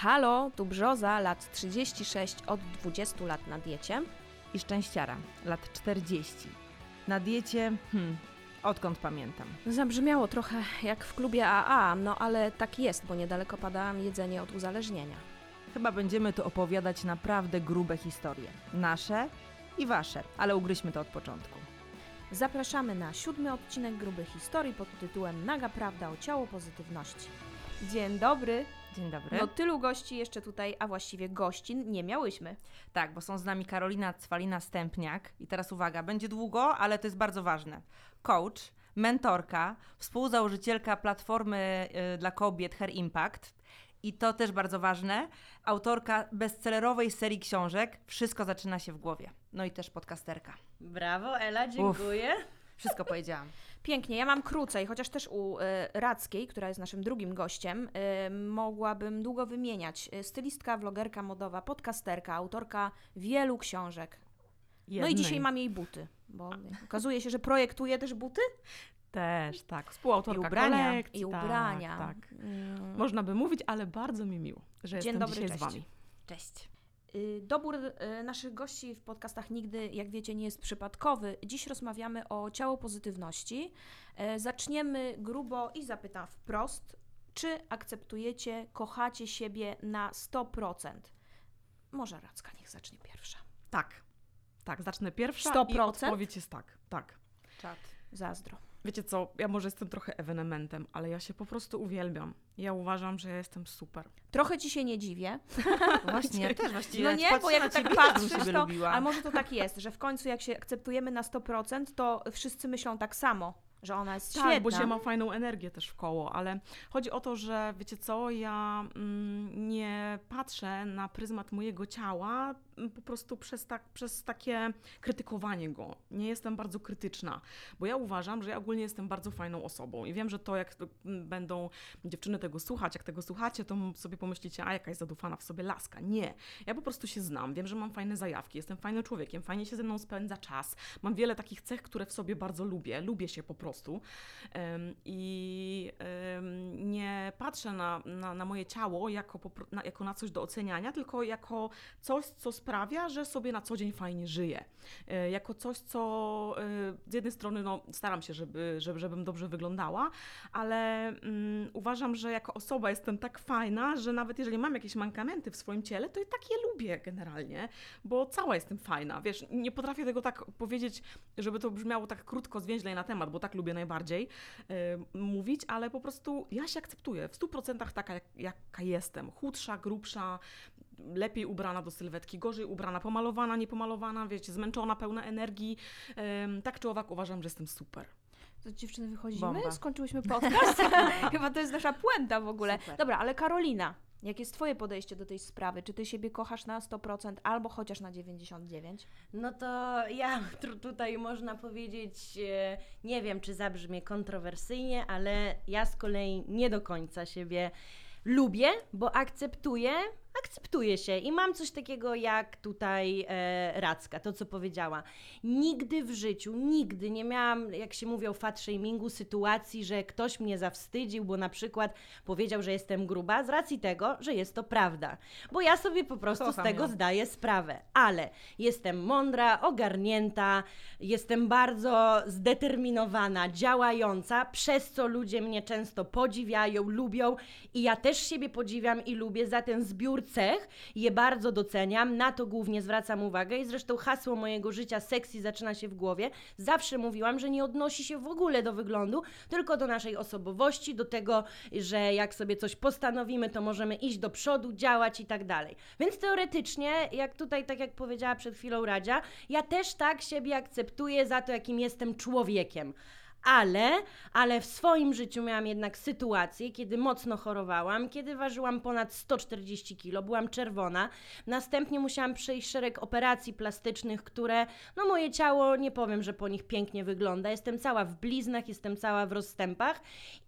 Halo, tu Brzoza, lat 36, od 20 lat na diecie. I szczęściara, lat 40. Na diecie, hmm, odkąd pamiętam. Zabrzmiało trochę jak w klubie AA, no ale tak jest, bo niedaleko pada jedzenie od uzależnienia. Chyba będziemy tu opowiadać naprawdę grube historie. Nasze i wasze, ale ugryźmy to od początku. Zapraszamy na siódmy odcinek grubych historii pod tytułem Naga Prawda o ciało pozytywności. Dzień dobry. Dzień dobry. No tylu gości jeszcze tutaj, a właściwie gościn nie miałyśmy. Tak, bo są z nami Karolina Cwalina-Stępniak i teraz uwaga, będzie długo, ale to jest bardzo ważne. Coach, mentorka, współzałożycielka platformy y, dla kobiet Her Impact i to też bardzo ważne, autorka bestsellerowej serii książek Wszystko zaczyna się w głowie. No i też podcasterka. Brawo, Ela, dziękuję. Wszystko powiedziałam. Pięknie, ja mam krócej, chociaż też u y, Radzkiej, która jest naszym drugim gościem, y, mogłabym długo wymieniać. Y, Stylistka, vlogerka modowa, podcasterka, autorka wielu książek. No i Jednej. dzisiaj mam jej buty, bo okazuje się, że projektuje też buty Też, tak. Współautorka i ubrania. kolekcji. I ubrania. Tak, tak. Mm. Można by mówić, ale bardzo mi miło, że Dzień jestem dobry, dzisiaj cześć. z Wami. Cześć. Y, Dobór y, naszych gości w podcastach nigdy, jak wiecie, nie jest przypadkowy. Dziś rozmawiamy o ciało pozytywności. E, Zaczniemy grubo i zapytam wprost, czy akceptujecie, kochacie siebie na 100%? Może Racka niech zacznie pierwsza. Tak, tak. Zacznę pierwsza 100%? i odpowiedź jest tak, tak. Czad. Zazdro. Wiecie co, ja może jestem trochę ewenementem, ale ja się po prostu uwielbiam. Ja uważam, że ja jestem super. Trochę ci się nie dziwię. Właśnie, ja też właściwie No nie, bo jak tak patrzysz, to... lubiła. Ale może to tak jest, że w końcu jak się akceptujemy na 100%, to wszyscy myślą tak samo, że ona jest Tak, świetna. bo się ma fajną energię też w koło, ale chodzi o to, że wiecie co, ja mm, nie patrzę na pryzmat mojego ciała po prostu przez, tak, przez takie krytykowanie go. Nie jestem bardzo krytyczna, bo ja uważam, że ja ogólnie jestem bardzo fajną osobą i wiem, że to jak będą dziewczyny tego słuchać, jak tego słuchacie, to sobie pomyślicie, a jakaś zadufana w sobie laska. Nie. Ja po prostu się znam, wiem, że mam fajne zajawki, jestem fajnym człowiekiem, fajnie się ze mną spędza czas. Mam wiele takich cech, które w sobie bardzo lubię, lubię się po prostu. I nie patrzę na, na, na moje ciało jako, jako na coś do oceniania, tylko jako coś, co sprawia, że sobie na co dzień fajnie żyję. E, Jako coś, co e, z jednej strony no, staram się, żeby, żeby, żebym dobrze wyglądała, ale mm, uważam, że jako osoba jestem tak fajna, że nawet jeżeli mam jakieś mankamenty w swoim ciele, to i tak je lubię generalnie, bo cała jestem fajna. Wiesz, nie potrafię tego tak powiedzieć, żeby to brzmiało tak krótko, zwięźlej na temat, bo tak lubię najbardziej e, mówić, ale po prostu ja się akceptuję w 100% taka, jak, jaka jestem. Chudsza, grubsza, lepiej ubrana do sylwetki, gorzej ubrana, pomalowana, niepomalowana, wiecie, zmęczona, pełna energii. Tak czy owak uważam, że jestem super. To dziewczyny wychodzimy? Bomba. Skończyłyśmy podcast? Chyba to jest nasza puenta w ogóle. Super. Dobra, ale Karolina, jakie jest Twoje podejście do tej sprawy? Czy Ty siebie kochasz na 100% albo chociaż na 99%? No to ja tutaj można powiedzieć, e, nie wiem czy zabrzmie kontrowersyjnie, ale ja z kolei nie do końca siebie lubię, bo akceptuję, akceptuję się i mam coś takiego jak tutaj e, Racka, to co powiedziała. Nigdy w życiu, nigdy nie miałam, jak się mówi o fat shamingu, sytuacji, że ktoś mnie zawstydził, bo na przykład powiedział, że jestem gruba, z racji tego, że jest to prawda. Bo ja sobie po prostu Kocham z tego ją. zdaję sprawę, ale jestem mądra, ogarnięta, jestem bardzo zdeterminowana, działająca, przez co ludzie mnie często podziwiają, lubią i ja też siebie podziwiam i lubię za ten zbiór cech, je bardzo doceniam, na to głównie zwracam uwagę i zresztą hasło mojego życia sexy zaczyna się w głowie. Zawsze mówiłam, że nie odnosi się w ogóle do wyglądu, tylko do naszej osobowości, do tego, że jak sobie coś postanowimy, to możemy iść do przodu, działać i tak dalej. Więc teoretycznie, jak tutaj, tak jak powiedziała przed chwilą Radzia, ja też tak siebie akceptuję za to, jakim jestem człowiekiem. Ale, ale w swoim życiu miałam jednak sytuację, kiedy mocno chorowałam, kiedy ważyłam ponad 140 kg, byłam czerwona. Następnie musiałam przejść szereg operacji plastycznych, które, no moje ciało, nie powiem, że po nich pięknie wygląda. Jestem cała w bliznach, jestem cała w rozstępach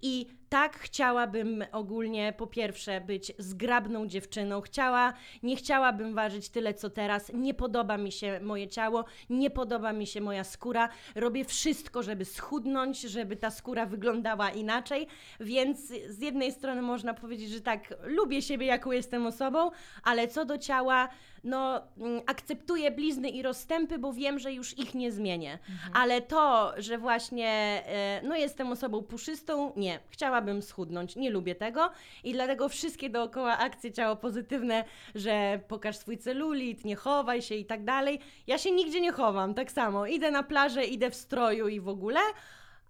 i tak chciałabym ogólnie po pierwsze być zgrabną dziewczyną. Chciała, nie chciałabym ważyć tyle co teraz. Nie podoba mi się moje ciało, nie podoba mi się moja skóra. Robię wszystko, żeby schudnąć, żeby ta skóra wyglądała inaczej. Więc z jednej strony można powiedzieć, że tak, lubię siebie, jaką jestem osobą, ale co do ciała, no mm, akceptuję blizny i rozstępy, bo wiem, że już ich nie zmienię. Ale to, że właśnie e, no jestem osobą puszystą, nie. Chciałabym schudnąć, nie lubię tego i dlatego wszystkie dookoła akcje ciało pozytywne, że pokaż swój celulit, nie chowaj się i tak dalej. Ja się nigdzie nie chowam, tak samo. Idę na plażę, idę w stroju i w ogóle,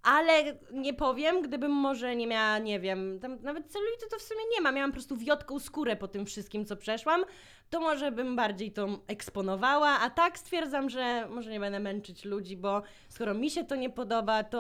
ale nie powiem, gdybym może nie miała, nie wiem, tam nawet celulitu to w sumie nie ma. Miałam po prostu wiotką skórę po tym wszystkim, co przeszłam, to może bym bardziej to eksponowała, a tak stwierdzam, że może nie będę męczyć ludzi, bo skoro mi się to nie podoba, to,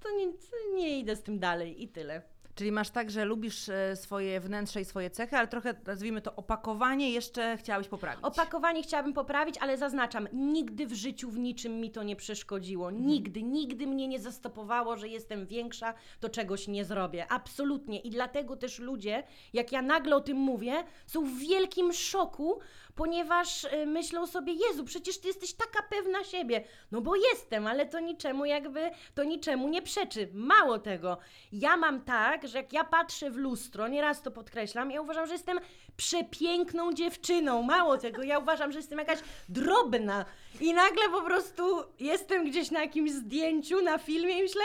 to, nie, nie idę z tym dalej i tyle. Czyli masz tak, że lubisz e, swoje wnętrze i swoje cechy, ale trochę, nazwijmy to, opakowanie jeszcze chciałabyś poprawić. Opakowanie chciałabym poprawić, ale zaznaczam, nigdy w życiu w niczym mi to nie przeszkodziło. Nigdy, nigdy mnie nie zastopowało, że jestem większa, to czegoś nie zrobię. Absolutnie. I dlatego też ludzie, jak ja nagle o tym mówię, są w wielkim szoku, ponieważ y, myślą sobie, Jezu, przecież ty jesteś taka pewna siebie. No bo jestem, ale to niczemu jakby, to niczemu nie przeczy. Mało tego, ja mam tak, że jak ja patrzę w lustro, nieraz to podkreślam, ja uważam, że jestem przepiękną dziewczyną. Mało tego, ja uważam, że jestem jakaś drobna. I nagle po prostu jestem gdzieś na jakimś zdjęciu, na filmie i myślę,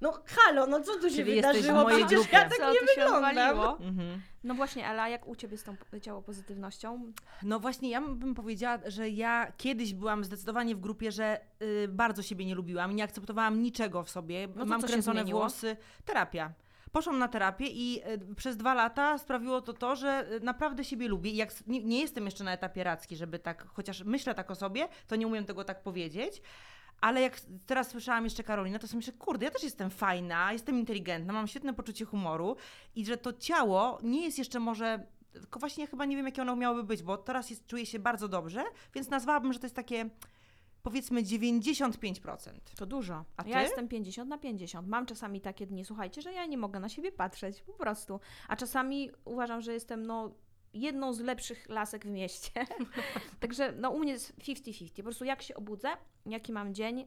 no halo, no co tu się Czyli jesteś w wydarzyło? mojej Przecież grupie. ja tak Co nie tu się wyglądam. odwaliło? Mhm. No właśnie, ale a jak u Ciebie z tą p- ciało pozytywnością? No właśnie, ja bym powiedziała, że ja kiedyś byłam zdecydowanie w grupie, że y, bardzo siebie nie lubiłam nie akceptowałam niczego w sobie. No to Mam co się kręcone zmieniło? włosy. Terapia. Poszłam na terapię i y, przez dwa lata sprawiło to to, że y, naprawdę siebie lubię. I jak s- nie, nie jestem jeszcze na etapie racki, żeby tak, chociaż myślę tak o sobie, to nie umiem tego tak powiedzieć. Ale jak teraz słyszałam jeszcze Karolinę, to sobie myślę, kurde, ja też jestem fajna, jestem inteligentna, mam świetne poczucie humoru i że to ciało nie jest jeszcze może, tylko właśnie chyba nie wiem, jakie ono miałoby być, bo teraz jest, czuję się bardzo dobrze, więc nazwałabym, że to jest takie powiedzmy 95%. To dużo. A Ja ty? jestem 50 na 50. Mam czasami takie dni, słuchajcie, że ja nie mogę na siebie patrzeć, po prostu. A czasami uważam, że jestem no jedną z lepszych lasek w mieście. Także no u mnie jest 50-50. Po prostu jak się obudzę, jaki mam dzień, yy,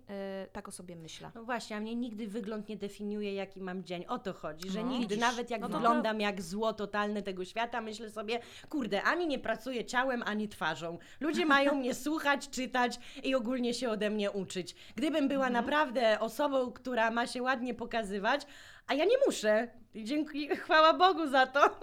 tak o sobie myślę. No właśnie, a mnie nigdy wygląd nie definiuje, jaki mam dzień. O to chodzi, że No. nigdy, Widzisz? nawet jak No to- wyglądam jak zło totalne tego świata, myślę sobie, kurde, ani nie pracuję ciałem, ani twarzą. Ludzie mają mnie słuchać, czytać i ogólnie się ode mnie uczyć. Gdybym była Mhm. naprawdę osobą, która ma się ładnie pokazywać, a ja nie muszę. I dziękuję, chwała Bogu za to.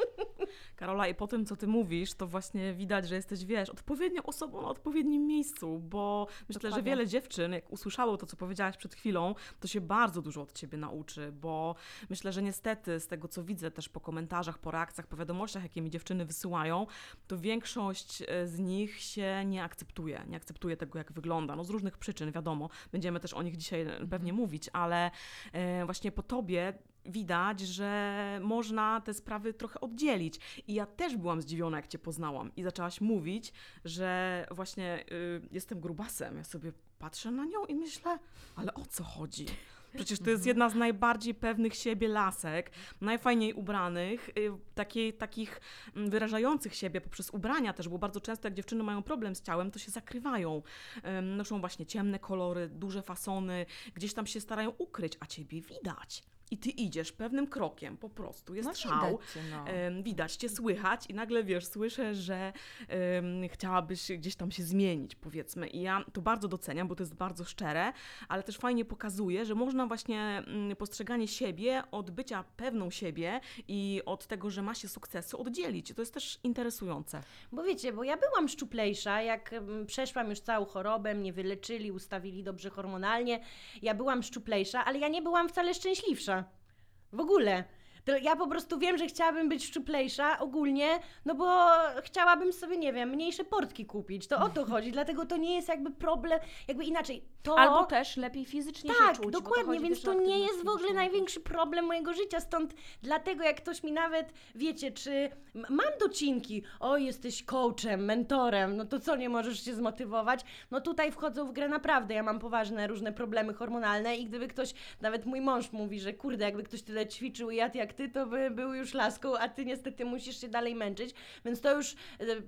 Karola, i po tym, co ty mówisz, to właśnie widać, że jesteś, wiesz, odpowiednią osobą na odpowiednim miejscu, bo myślę, że Dokładnie. wiele dziewczyn, jak usłyszało to, co powiedziałaś przed chwilą, to się bardzo dużo od ciebie nauczy, bo myślę, że niestety z tego, co widzę też po komentarzach, po reakcjach, po wiadomościach, jakie mi dziewczyny wysyłają, to większość e, z nich się nie akceptuje, nie akceptuje tego, jak wygląda, no z różnych przyczyn, wiadomo, będziemy też o nich dzisiaj e, pewnie mówić, ale e, właśnie po tobie widać, że można te sprawy trochę oddzielić. I ja też byłam zdziwiona, jak Cię poznałam i zaczęłaś mówić, że właśnie y, jestem grubasem. Ja sobie patrzę na nią i myślę, ale o co chodzi? Przecież to jest jedna z najbardziej pewnych siebie lasek, najfajniej ubranych, y, takiej, takich mm, wyrażających siebie poprzez ubrania też, bo bardzo często jak dziewczyny mają problem z ciałem, to się zakrywają. Noszą właśnie ciemne kolory, duże fasony, gdzieś tam się starają ukryć, a ciebie widać. I ty idziesz pewnym krokiem, po prostu jest No szał. widać cię, no. Widać cię, słychać i nagle wiesz, słyszę, że chciałabyś gdzieś tam się zmienić, powiedzmy. I ja to bardzo doceniam, bo to jest bardzo szczere, ale też fajnie pokazuje, że można właśnie mm, postrzeganie siebie od bycia pewną siebie i od tego, że ma się sukcesy, oddzielić. To jest też interesujące. Bo wiecie, bo ja byłam szczuplejsza, jak mm, przeszłam już całą chorobę, mnie wyleczyli, ustawili dobrze hormonalnie, ja byłam szczuplejsza, ale ja nie byłam wcale szczęśliwsza. W ogóle. To ja po prostu wiem, że chciałabym być szczuplejsza ogólnie, no bo chciałabym sobie, nie wiem, mniejsze portki kupić. To o to chodzi, dlatego to nie jest jakby problem, jakby inaczej. To... Albo też lepiej fizycznie Tak, się czuć. to dokładnie, chodzi więc to nie jest w ogóle największy problem mojego życia, stąd dlatego jak ktoś mi nawet, wiecie, czy mam docinki, o jesteś coachem, mentorem, no to co, nie możesz się zmotywować? No tutaj wchodzą w grę naprawdę, ja mam poważne różne problemy hormonalne i gdyby ktoś, nawet mój mąż mówi, że kurde, jakby ktoś tyle ćwiczył i jadł jak efekty, to by był już laską, a ty niestety musisz się dalej męczyć. Więc to już e,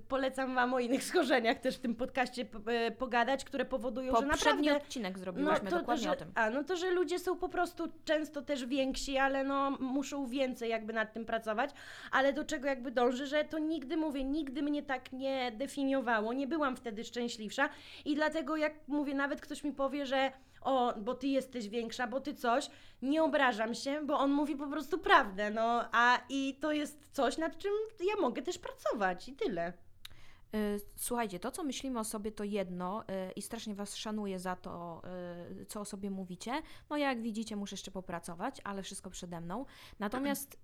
polecam wam o innych schorzeniach też w tym podcaście e, pogadać, które powodują, że Poprzedni naprawdę... odcinek zrobiłyśmy dokładnie że, o tym. A, no to, że ludzie są po prostu często też więksi, ale no muszą więcej jakby nad tym pracować, ale do czego jakby dąży, że to nigdy, mówię, nigdy mnie tak nie definiowało, nie byłam wtedy szczęśliwsza i dlatego jak mówię, nawet ktoś mi powie, że o, bo ty jesteś większa, bo ty coś, nie obrażam się, bo on mówi po prostu prawdę, no, a i to jest coś, nad czym ja mogę też pracować i tyle. Y, Słuchajcie, to co myślimy o sobie to jedno y, i strasznie Was szanuję za to, y, co o sobie mówicie. No ja jak widzicie muszę jeszcze popracować, ale wszystko przede mną. Natomiast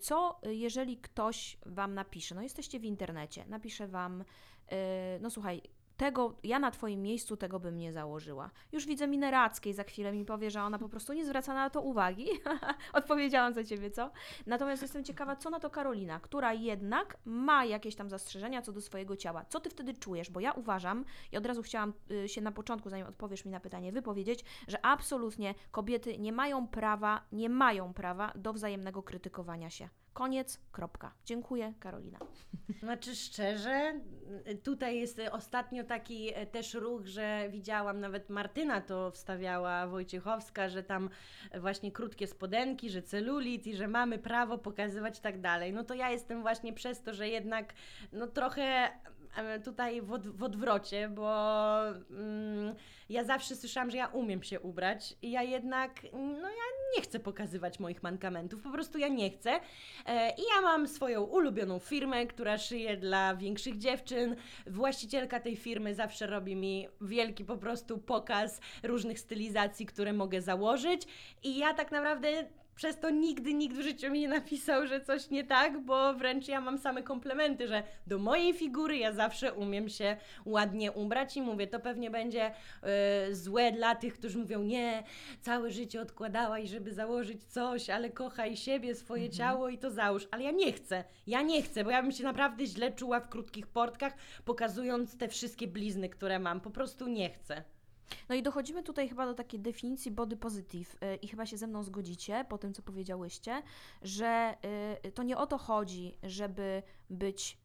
co jeżeli ktoś Wam napisze, no jesteście w internecie, napisze Wam, no słuchaj, tego, ja na Twoim miejscu tego bym nie założyła. Już widzę minę Rackiej, za chwilę mi powie, że ona po prostu nie zwraca na to uwagi. Odpowiedziałam za Ciebie, co? Natomiast jestem ciekawa, co na to Karolina, która jednak ma jakieś tam zastrzeżenia co do swojego ciała. Co Ty wtedy czujesz? Bo ja uważam, i od razu chciałam y, się na początku, zanim odpowiesz mi na pytanie, wypowiedzieć, że absolutnie kobiety nie mają prawa, nie mają prawa do wzajemnego krytykowania się. Koniec, kropka. Dziękuję, Karolina. Znaczy szczerze, tutaj jest ostatnio taki e, też ruch, że widziałam, nawet Martyna to wstawiała Wojciechowska, że tam właśnie krótkie spodenki, że celulit i że mamy prawo pokazywać tak dalej. No to ja jestem właśnie przez to, że jednak no trochę tutaj w, od, w odwrocie, bo mm, ja zawsze słyszałam, że ja umiem się ubrać i ja jednak, no ja nie chcę pokazywać moich mankamentów, po prostu ja nie chcę. E, I ja mam swoją ulubioną firmę, która szyje dla większych dziewczyn. Właścicielka tej firmy zawsze robi mi wielki po prostu pokaz różnych stylizacji, które mogę założyć. I ja tak naprawdę przez to nigdy nikt w życiu mi nie napisał, że coś nie tak, bo wręcz ja mam same komplementy, że do mojej figury ja zawsze umiem się ładnie ubrać i mówię, to pewnie będzie e, złe dla tych, którzy mówią, nie, całe życie odkładałaś, żeby założyć coś, ale kochaj siebie, swoje ciało i to załóż. Ale ja nie chcę, ja nie chcę, bo ja bym się naprawdę źle czuła w krótkich portkach, pokazując te wszystkie blizny, które mam. Po prostu nie chcę. No i dochodzimy tutaj chyba do takiej definicji body positive y, i chyba się ze mną zgodzicie po tym, co powiedziałyście, że y, to nie o to chodzi, żeby być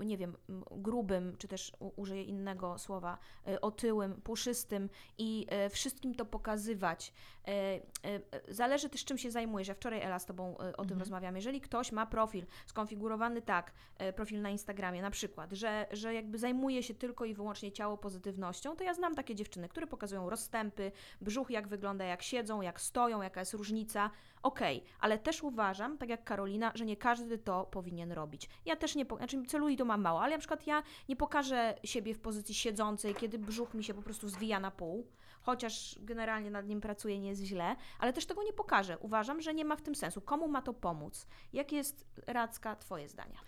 y, nie wiem, grubym, czy też użyję innego słowa, otyłym, puszystym i wszystkim to pokazywać. Y, y, Zależy też, czym się zajmujesz. Ja wczoraj, Ela, z Tobą o tym rozmawiam. Jeżeli ktoś ma profil skonfigurowany tak, profil na Instagramie na przykład, że, że jakby zajmuje się tylko i wyłącznie ciało pozytywnością, to ja znam takie dziewczyny, które pokazują rozstępy, brzuch jak wygląda, jak siedzą, jak stoją, jaka jest różnica. Okej, ale też uważam, tak jak Karolina, że nie każdy to powinien robić. Ja też nie, po, znaczy celulitu mam mało, ale na przykład ja nie pokażę siebie w pozycji siedzącej, kiedy brzuch mi się po prostu zwija na pół, chociaż generalnie nad nim pracuję, nie jest źle, ale też tego nie pokażę. Uważam, że nie ma w tym sensu. Komu ma to pomóc? Jakie jest, Radzka, Twoje zdania?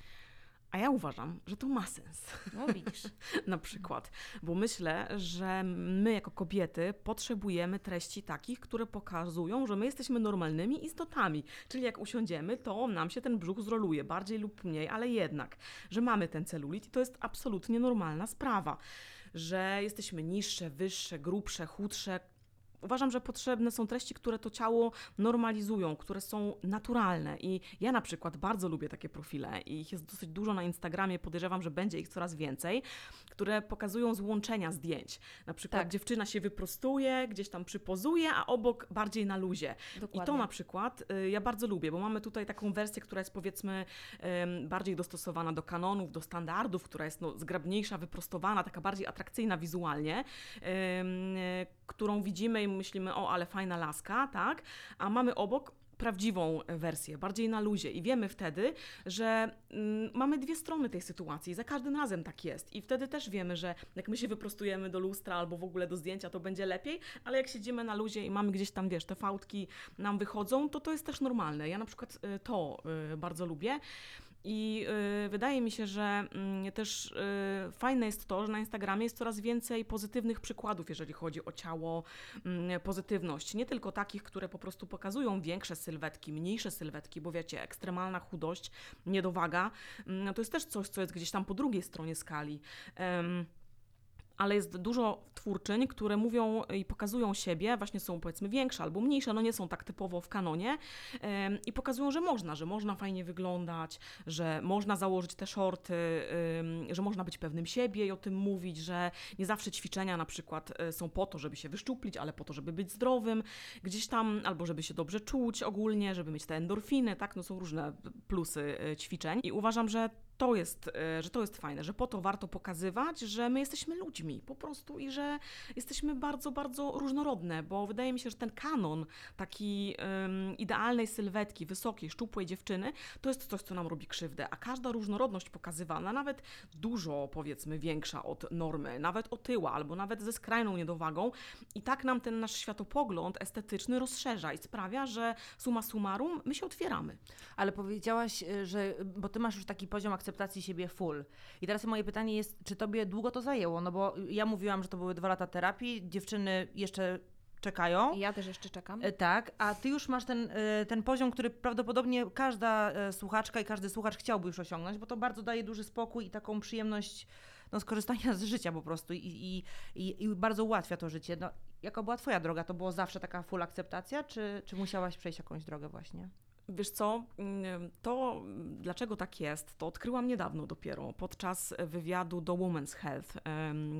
A ja uważam, że to ma sens. No widzisz. na przykład, bo myślę, że my jako kobiety potrzebujemy treści takich, które pokazują, że my jesteśmy normalnymi istotami, czyli jak usiądziemy, to nam się ten brzuch zroluje, bardziej lub mniej, ale jednak, że mamy ten celulit i to jest absolutnie normalna sprawa, że jesteśmy niższe, wyższe, grubsze, chudsze, Uważam, że potrzebne są treści, które to ciało normalizują, które są naturalne. I ja na przykład bardzo lubię takie profile i ich jest dosyć dużo na Instagramie, podejrzewam, że będzie ich coraz więcej, które pokazują złączenia zdjęć. Na przykład Tak. dziewczyna się wyprostuje, gdzieś tam przypozuje, a obok bardziej na luzie. I Dokładnie. to na przykład y, ja bardzo lubię, bo mamy tutaj taką wersję, która jest powiedzmy em, bardziej dostosowana do kanonów, do standardów, która jest no, zgrabniejsza, wyprostowana, taka bardziej atrakcyjna wizualnie, e, którą widzimy myślimy, o, ale fajna laska, tak? A mamy obok prawdziwą wersję, bardziej na luzie i wiemy wtedy, że mm, mamy dwie strony tej sytuacji, za każdym razem tak jest i wtedy też wiemy, że jak my się wyprostujemy do lustra albo w ogóle do zdjęcia, to będzie lepiej, ale jak siedzimy na luzie i mamy gdzieś tam, wiesz, te fałdki nam wychodzą, to to jest też normalne. Ja na przykład y, to y, bardzo lubię. I y, wydaje mi się, że mm, też y, fajne jest to, że na Instagramie jest coraz więcej pozytywnych przykładów, jeżeli chodzi o ciało, mm, pozytywność. Nie tylko takich, które po prostu pokazują większe sylwetki, mniejsze sylwetki, bo wiecie, ekstremalna chudość, niedowaga, mm, to jest też coś, co jest gdzieś tam po drugiej stronie skali. Ale jest dużo twórczyń, które mówią i pokazują siebie, właśnie są powiedzmy większe albo mniejsze, no nie są tak typowo w kanonie i pokazują, że można, że można fajnie wyglądać, że można założyć te shorty, że można być pewnym siebie i o tym mówić, że nie zawsze ćwiczenia na przykład e, są po to, żeby się wyszczuplić, ale po to, żeby być zdrowym gdzieś tam, albo żeby się dobrze czuć ogólnie, żeby mieć te endorfiny, tak, no są różne plusy e, ćwiczeń. I uważam, że to jest, e, że to jest fajne, że po to warto pokazywać, że my jesteśmy ludźmi po prostu i że jesteśmy bardzo, bardzo różnorodne, bo wydaje mi się, że ten kanon takiej um, idealnej sylwetki, wysokiej, szczupłej dziewczyny, to jest coś, co nam robi krzywdę, a każda różnorodność pokazywana, nawet dużo powiedzmy większa od normy, nawet otyła albo nawet ze skrajną niedowagą i tak nam ten nasz światopogląd estetyczny rozszerza i sprawia, że summa summarum my się otwieramy. Ale powiedziałaś, y, że, bo ty masz już taki poziom akceptacji siebie full. I teraz moje pytanie jest, czy tobie długo to zajęło? No bo ja mówiłam, że to były dwa lata terapii, dziewczyny jeszcze czekają. Ja też jeszcze czekam. E, Tak, a ty już masz ten, e, ten poziom, który prawdopodobnie każda e, słuchaczka i każdy słuchacz chciałby już osiągnąć, bo to bardzo daje duży spokój i taką przyjemność no, skorzystania z życia po prostu i, i, i, i bardzo ułatwia to życie. No, jaka była twoja droga? To było zawsze taka full akceptacja, czy, czy musiałaś przejść jakąś drogę właśnie? Wiesz co, mm, to dlaczego tak jest, to odkryłam niedawno dopiero, podczas wywiadu do Women's Health,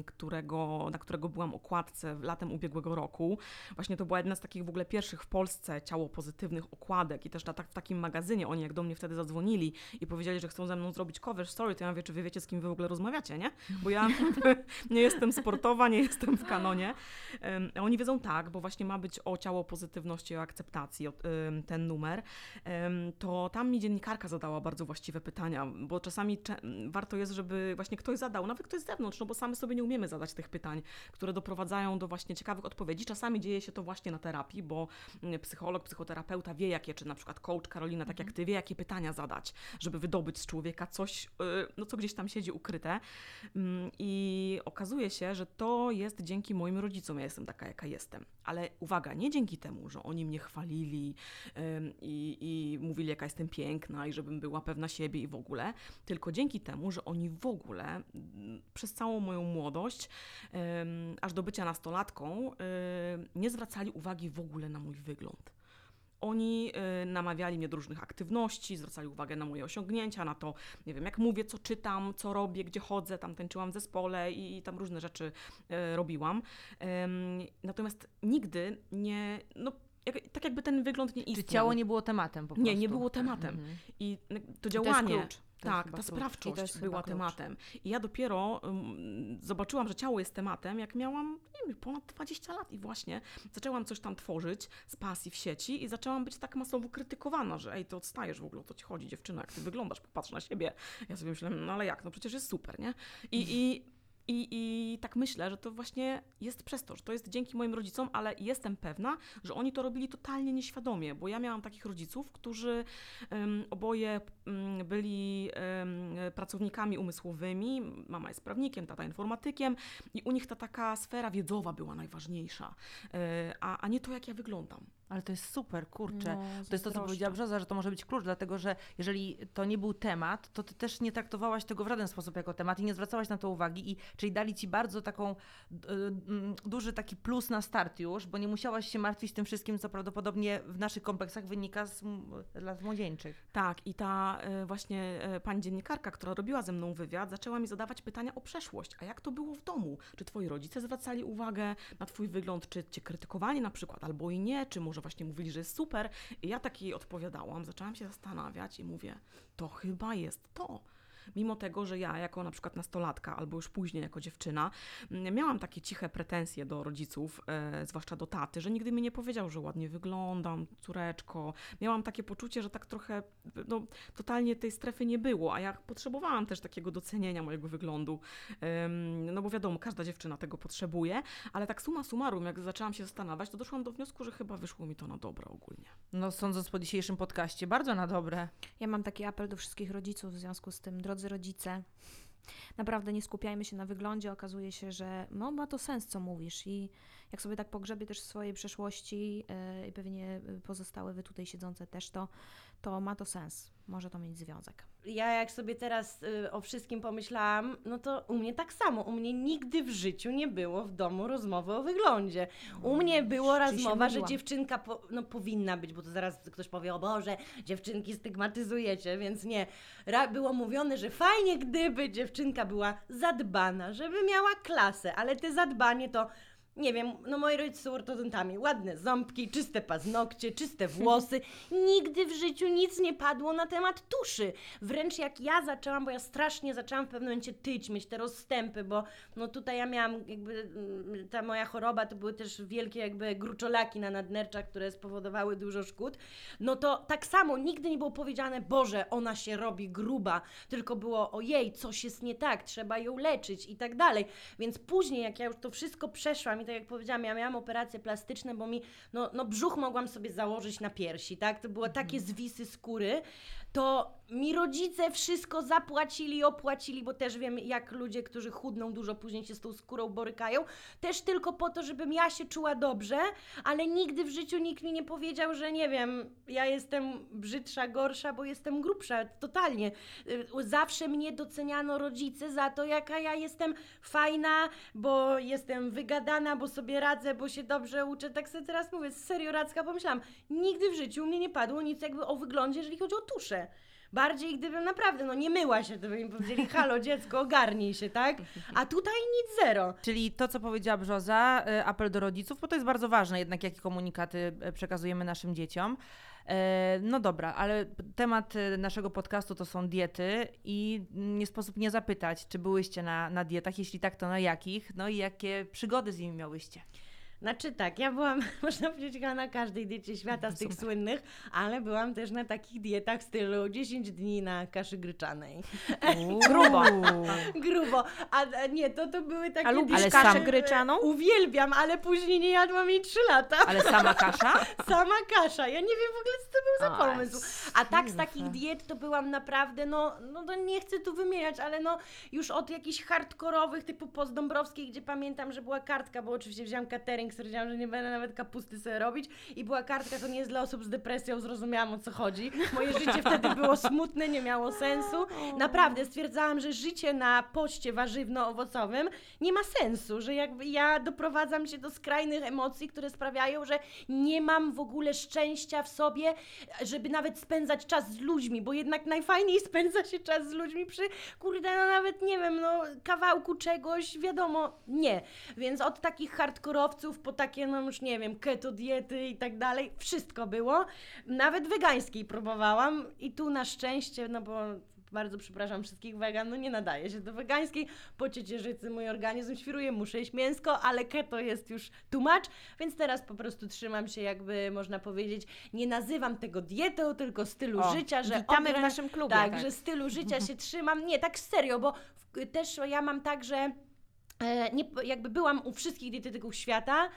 którego, na którego byłam okładce latem ubiegłego roku. Właśnie to była jedna z takich w ogóle pierwszych w Polsce ciało pozytywnych okładek i też na, tak, w takim magazynie oni jak do mnie wtedy zadzwonili i powiedzieli, że chcą ze mną zrobić cover story, to ja mówię, czy wy wiecie, z kim wy w ogóle rozmawiacie, nie? Bo ja nie jestem sportowa, nie jestem w kanonie. A oni wiedzą tak, bo właśnie ma być o ciało pozytywności, o akceptacji ten numer to tam mi dziennikarka zadała bardzo właściwe pytania, bo czasami warto jest, żeby właśnie ktoś zadał, nawet ktoś z zewnątrz, no bo same sobie nie umiemy zadać tych pytań, które doprowadzają do właśnie ciekawych odpowiedzi. Czasami dzieje się to właśnie na terapii, bo mm, psycholog, psychoterapeuta wie jakie, czy na przykład coach Karolina, tak jak ty, wie jakie pytania zadać, żeby wydobyć z człowieka coś, y, no co gdzieś tam siedzi ukryte. Mm, I okazuje się, że to jest dzięki moim rodzicom, ja jestem taka, jaka jestem. Ale uwaga, nie dzięki temu, że oni mnie chwalili ym, i, i mówili, jaka jestem piękna i żebym była pewna siebie i w ogóle, tylko dzięki temu, że oni w ogóle przez całą moją młodość, aż do bycia nastolatką, nie zwracali uwagi w ogóle na mój wygląd. Oni namawiali mnie do różnych aktywności, zwracali uwagę na moje osiągnięcia, na to, nie wiem, jak mówię, co czytam, co robię, gdzie chodzę, tam tańczyłam w zespole i, i tam różne rzeczy y, robiłam. Natomiast nigdy nie, no, jak, tak jakby ten wygląd nie Czy istniał. ciało nie było tematem po prostu? Nie, nie było tematem. Mhm. I to To działanie. jest klucz. To tak, ta to sprawczość była tematem. I ja dopiero um, zobaczyłam, że ciało jest tematem, jak miałam nie wiem, ponad 20 lat i właśnie zaczęłam coś tam tworzyć z pasji w sieci i zaczęłam być tak masowo krytykowana, że ej, ty odstajesz w ogóle, o co ci chodzi, dziewczyna, jak ty wyglądasz, popatrz na siebie. Ja sobie myślałem, no ale jak, no przecież jest super, nie? I, i i, I tak myślę, że to właśnie jest przez to, że to jest dzięki moim rodzicom, ale jestem pewna, że oni to robili totalnie nieświadomie, bo ja miałam takich rodziców, którzy em, oboje em, byli em, pracownikami umysłowymi. Mama jest prawnikiem, tata informatykiem i u nich ta taka sfera wiedzowa była najważniejsza, e, a, a nie to, jak ja wyglądam. Ale to jest super, kurczę. No, To jest to, co powiedziała Brzoza, że to może być klucz, dlatego że jeżeli to nie był temat, to ty też nie traktowałaś tego w żaden sposób jako temat i nie zwracałaś na to uwagi, i, czyli dali ci bardzo taką d- mm, duży taki plus na start już, bo nie musiałaś się martwić tym wszystkim, co prawdopodobnie w naszych kompleksach wynika z lat młodzieńczych. Tak, i ta e, właśnie e, pani dziennikarka, która robiła ze mną wywiad, zaczęła mi zadawać pytania o przeszłość. A jak to było w domu? Czy twoi rodzice zwracali uwagę na twój wygląd? Czy cię krytykowali na przykład, albo i nie? Czy może właśnie mówili, że jest super? I ja tak jej odpowiadałam, zaczęłam się zastanawiać i mówię, to chyba jest to. Mimo tego, że ja jako na przykład nastolatka, albo już później jako dziewczyna, m, miałam takie ciche pretensje do rodziców, e, zwłaszcza do taty, że nigdy mi nie powiedział, że ładnie wyglądam, córeczko. Miałam takie poczucie, że tak trochę, no, totalnie tej strefy nie było, a ja potrzebowałam też takiego docenienia mojego wyglądu. No bo wiadomo, każda dziewczyna tego potrzebuje, ale tak suma summarum, jak zaczęłam się zastanawiać, to doszłam do wniosku, że chyba wyszło mi to na dobre ogólnie. No sądząc po dzisiejszym podcaście, bardzo na dobre. Ja mam taki apel do wszystkich rodziców w związku z tym, drodzy rodzice, naprawdę nie skupiajmy się na wyglądzie. Okazuje się, że no, ma to sens, co mówisz. I jak sobie tak pogrzebię też w swojej przeszłości yy, i pewnie pozostałe wy tutaj siedzące też, to, to ma to sens. Może to mieć związek. Ja jak sobie teraz y, o wszystkim pomyślałam, no to u mnie tak samo. U mnie nigdy w życiu nie było w domu rozmowy o wyglądzie. U mnie było czyli się rozmowa, że dziewczynka po, no, powinna być, bo to zaraz ktoś powie, o Boże, dziewczynki stygmatyzujecie, więc nie. Ra, było mówione, że fajnie gdyby dziewczynka była zadbana, żeby miała klasę, ale te zadbanie to nie wiem, no moi rodzice są ortodontami, ładne ząbki, czyste paznokcie, czyste włosy. Nigdy w życiu nic nie padło na temat tuszy. Wręcz jak ja zaczęłam, bo ja strasznie zaczęłam w pewnym momencie tyć, mieć te rozstępy, bo no tutaj ja miałam jakby, mm, ta moja choroba to były też wielkie jakby gruczolaki na nadnerczach, które spowodowały dużo szkód. No to tak samo nigdy nie było powiedziane, Boże, ona się robi gruba, tylko było, ojej, coś jest nie tak, trzeba ją leczyć i tak dalej. Więc później, jak ja już to wszystko przeszłam tak jak powiedziałam, ja miałam operacje plastyczne, bo mi, no, no brzuch mogłam sobie założyć na piersi, tak? To były takie zwisy skóry, to mi rodzice wszystko zapłacili, opłacili, bo też wiem, jak ludzie, którzy chudną dużo później się z tą skórą borykają, też tylko po to, żebym ja się czuła dobrze, ale nigdy w życiu nikt mi nie powiedział, że nie wiem, ja jestem brzydsza, gorsza, bo jestem grubsza, totalnie. Y, Zawsze mnie doceniano rodzice za to, jaka ja jestem fajna, bo jestem wygadana, bo sobie radzę, bo się dobrze uczę. Tak sobie teraz mówię, serio Radzka, pomyślałam, nigdy w życiu mnie nie padło nic jakby o wyglądzie, jeżeli chodzi o tuszę. Bardziej gdybym naprawdę, no nie myła się, to by mi powiedzieli, halo dziecko, ogarnij się, tak? A tutaj nic zero. Czyli to, co powiedziała Brzoza, y, apel do rodziców, bo to jest bardzo ważne jednak, jakie komunikaty y, przekazujemy naszym dzieciom. E, No dobra, ale temat naszego podcastu to są diety i nie sposób nie zapytać, czy byłyście na, na dietach, jeśli tak, to na jakich, no i jakie przygody z nimi miałyście. Znaczy tak, ja byłam, można powiedzieć, na każdej diecie świata z tych Super. słynnych, ale byłam też na takich dietach w stylu 10 dni na kaszy gryczanej. Grubo. Grubo. A, nie, to to były takie A lubisz Ale kaszę sam- gryczaną? Uwielbiam, ale później nie jadłam jej 3 lata. Ale sama kasza? Sama kasza. Ja nie wiem w ogóle, co to był za pomysł. A tak z takich diet to byłam naprawdę, no, no to nie chcę tu wymieniać, ale no już od jakichś hardkorowych typu post Dąbrowskiej, gdzie pamiętam, że była kartka, bo oczywiście wziąłam catering, stwierdziłam, że nie będę nawet kapusty sobie robić i była kartka, to nie jest dla osób z depresją, zrozumiałam o co chodzi. Moje życie wtedy było smutne, nie miało sensu. Naprawdę stwierdzałam, że życie na poście warzywno-owocowym nie ma sensu, że jakby ja doprowadzam się do skrajnych emocji, które sprawiają, że nie mam w ogóle szczęścia w sobie, żeby nawet spędzać czas z ludźmi, bo jednak najfajniej spędza się czas z ludźmi przy, kurde, no nawet nie wiem, no kawałku czegoś, wiadomo, nie. Więc od takich hardkorowców po takie, no już nie wiem, keto diety i tak dalej, wszystko było. Nawet wegańskiej próbowałam i tu na szczęście, no bo bardzo przepraszam wszystkich wegan, no nie nadaje się do wegańskiej. Po ciecierzycy mój organizm świruje, muszę jeść mięsko, ale keto jest już much, więc teraz po prostu trzymam się jakby, można powiedzieć, nie nazywam tego dietą, tylko stylu O, życia, że Witamy w ogra- naszym klubie. tak, że stylu życia się trzymam. Nie, tak serio, bo w, też ja mam tak, że nie, jakby byłam u wszystkich dietetyków świata.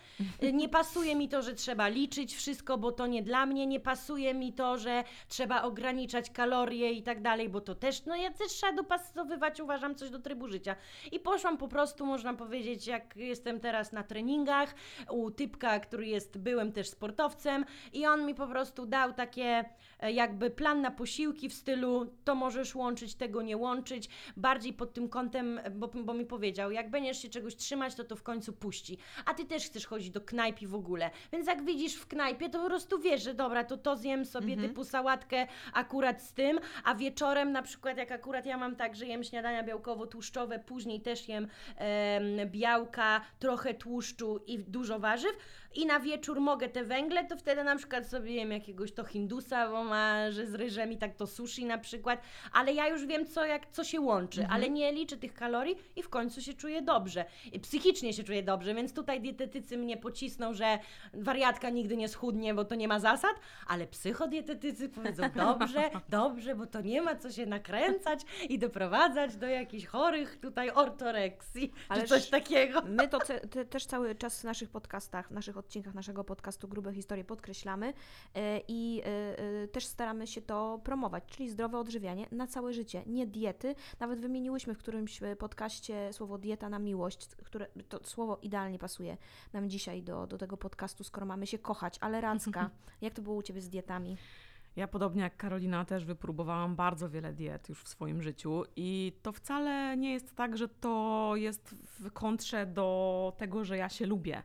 E, Nie pasuje mi to, że trzeba liczyć wszystko, bo to nie dla mnie. Nie pasuje mi to, że trzeba ograniczać kalorie i tak dalej, bo to też, no ja też trzeba dopasowywać, uważam, coś do trybu życia. I poszłam po prostu, można powiedzieć, jak jestem teraz na treningach, u typka, który jest byłym też sportowcem i on mi po prostu dał takie e, jakby plan na posiłki w stylu to możesz łączyć, tego nie łączyć, bardziej pod tym kątem, bo, bo mi powiedział, jak będziesz się czegoś trzymać, to to w końcu puści. A ty też chcesz chodzić do knajpi w ogóle, więc jak widzisz w knajpie, to po prostu wiesz, że dobra, to to zjem sobie typu sałatkę akurat z tym, a wieczorem na przykład jak akurat ja mam tak, że jem śniadania białkowo-tłuszczowe, później też jem em, białka, trochę tłuszczu i dużo warzyw i na wieczór mogę te węgle, to wtedy na przykład sobie jem jakiegoś to hindusa, bo ma, że z ryżem i tak to sushi na przykład, ale ja już wiem co, jak, co się łączy, ale nie liczę tych kalorii i w końcu się czuję dobrze. I psychicznie się czuję dobrze, więc tutaj dietetycy mnie pocisną, że wariatka nigdy nie schudnie, bo to nie ma zasad, ale psychodietetycy powiedzą dobrze, dobrze, bo to nie ma co się nakręcać i doprowadzać do jakichś chorych tutaj ortoreksji, Ależ czy coś takiego. My to ce- te, też cały czas w naszych podcastach, w naszych odcinkach naszego podcastu Grube Historie podkreślamy e, i e, e, też staramy się to promować, czyli zdrowe odżywianie na całe życie, nie diety. Nawet wymieniłyśmy w którymś podcaście słowo dieta na miłość, które to słowo idealnie pasuje nam dzisiaj do, do tego podcastu, skoro mamy się kochać. Ale Radzka, jak to było u Ciebie z dietami? Ja podobnie jak Karolina też wypróbowałam bardzo wiele diet już w swoim życiu i to wcale nie jest tak, że to jest w kontrze do tego, że ja się lubię,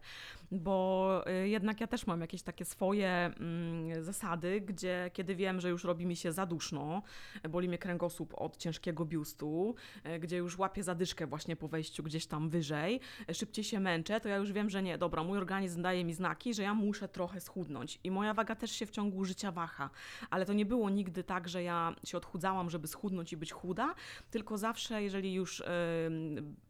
bo y, jednak ja też mam jakieś takie swoje mm, zasady, gdzie kiedy wiem, że już robi mi się za duszno, boli mnie kręgosłup od ciężkiego biustu, y, gdzie już łapię zadyszkę właśnie po wejściu gdzieś tam wyżej, szybciej się męczę, to ja już wiem, że nie, dobra, mój organizm daje mi znaki, że ja muszę trochę schudnąć. I moja waga też się w ciągu życia waha. Ale to nie było nigdy tak, że ja się odchudzałam, żeby schudnąć i być chuda, tylko zawsze, jeżeli już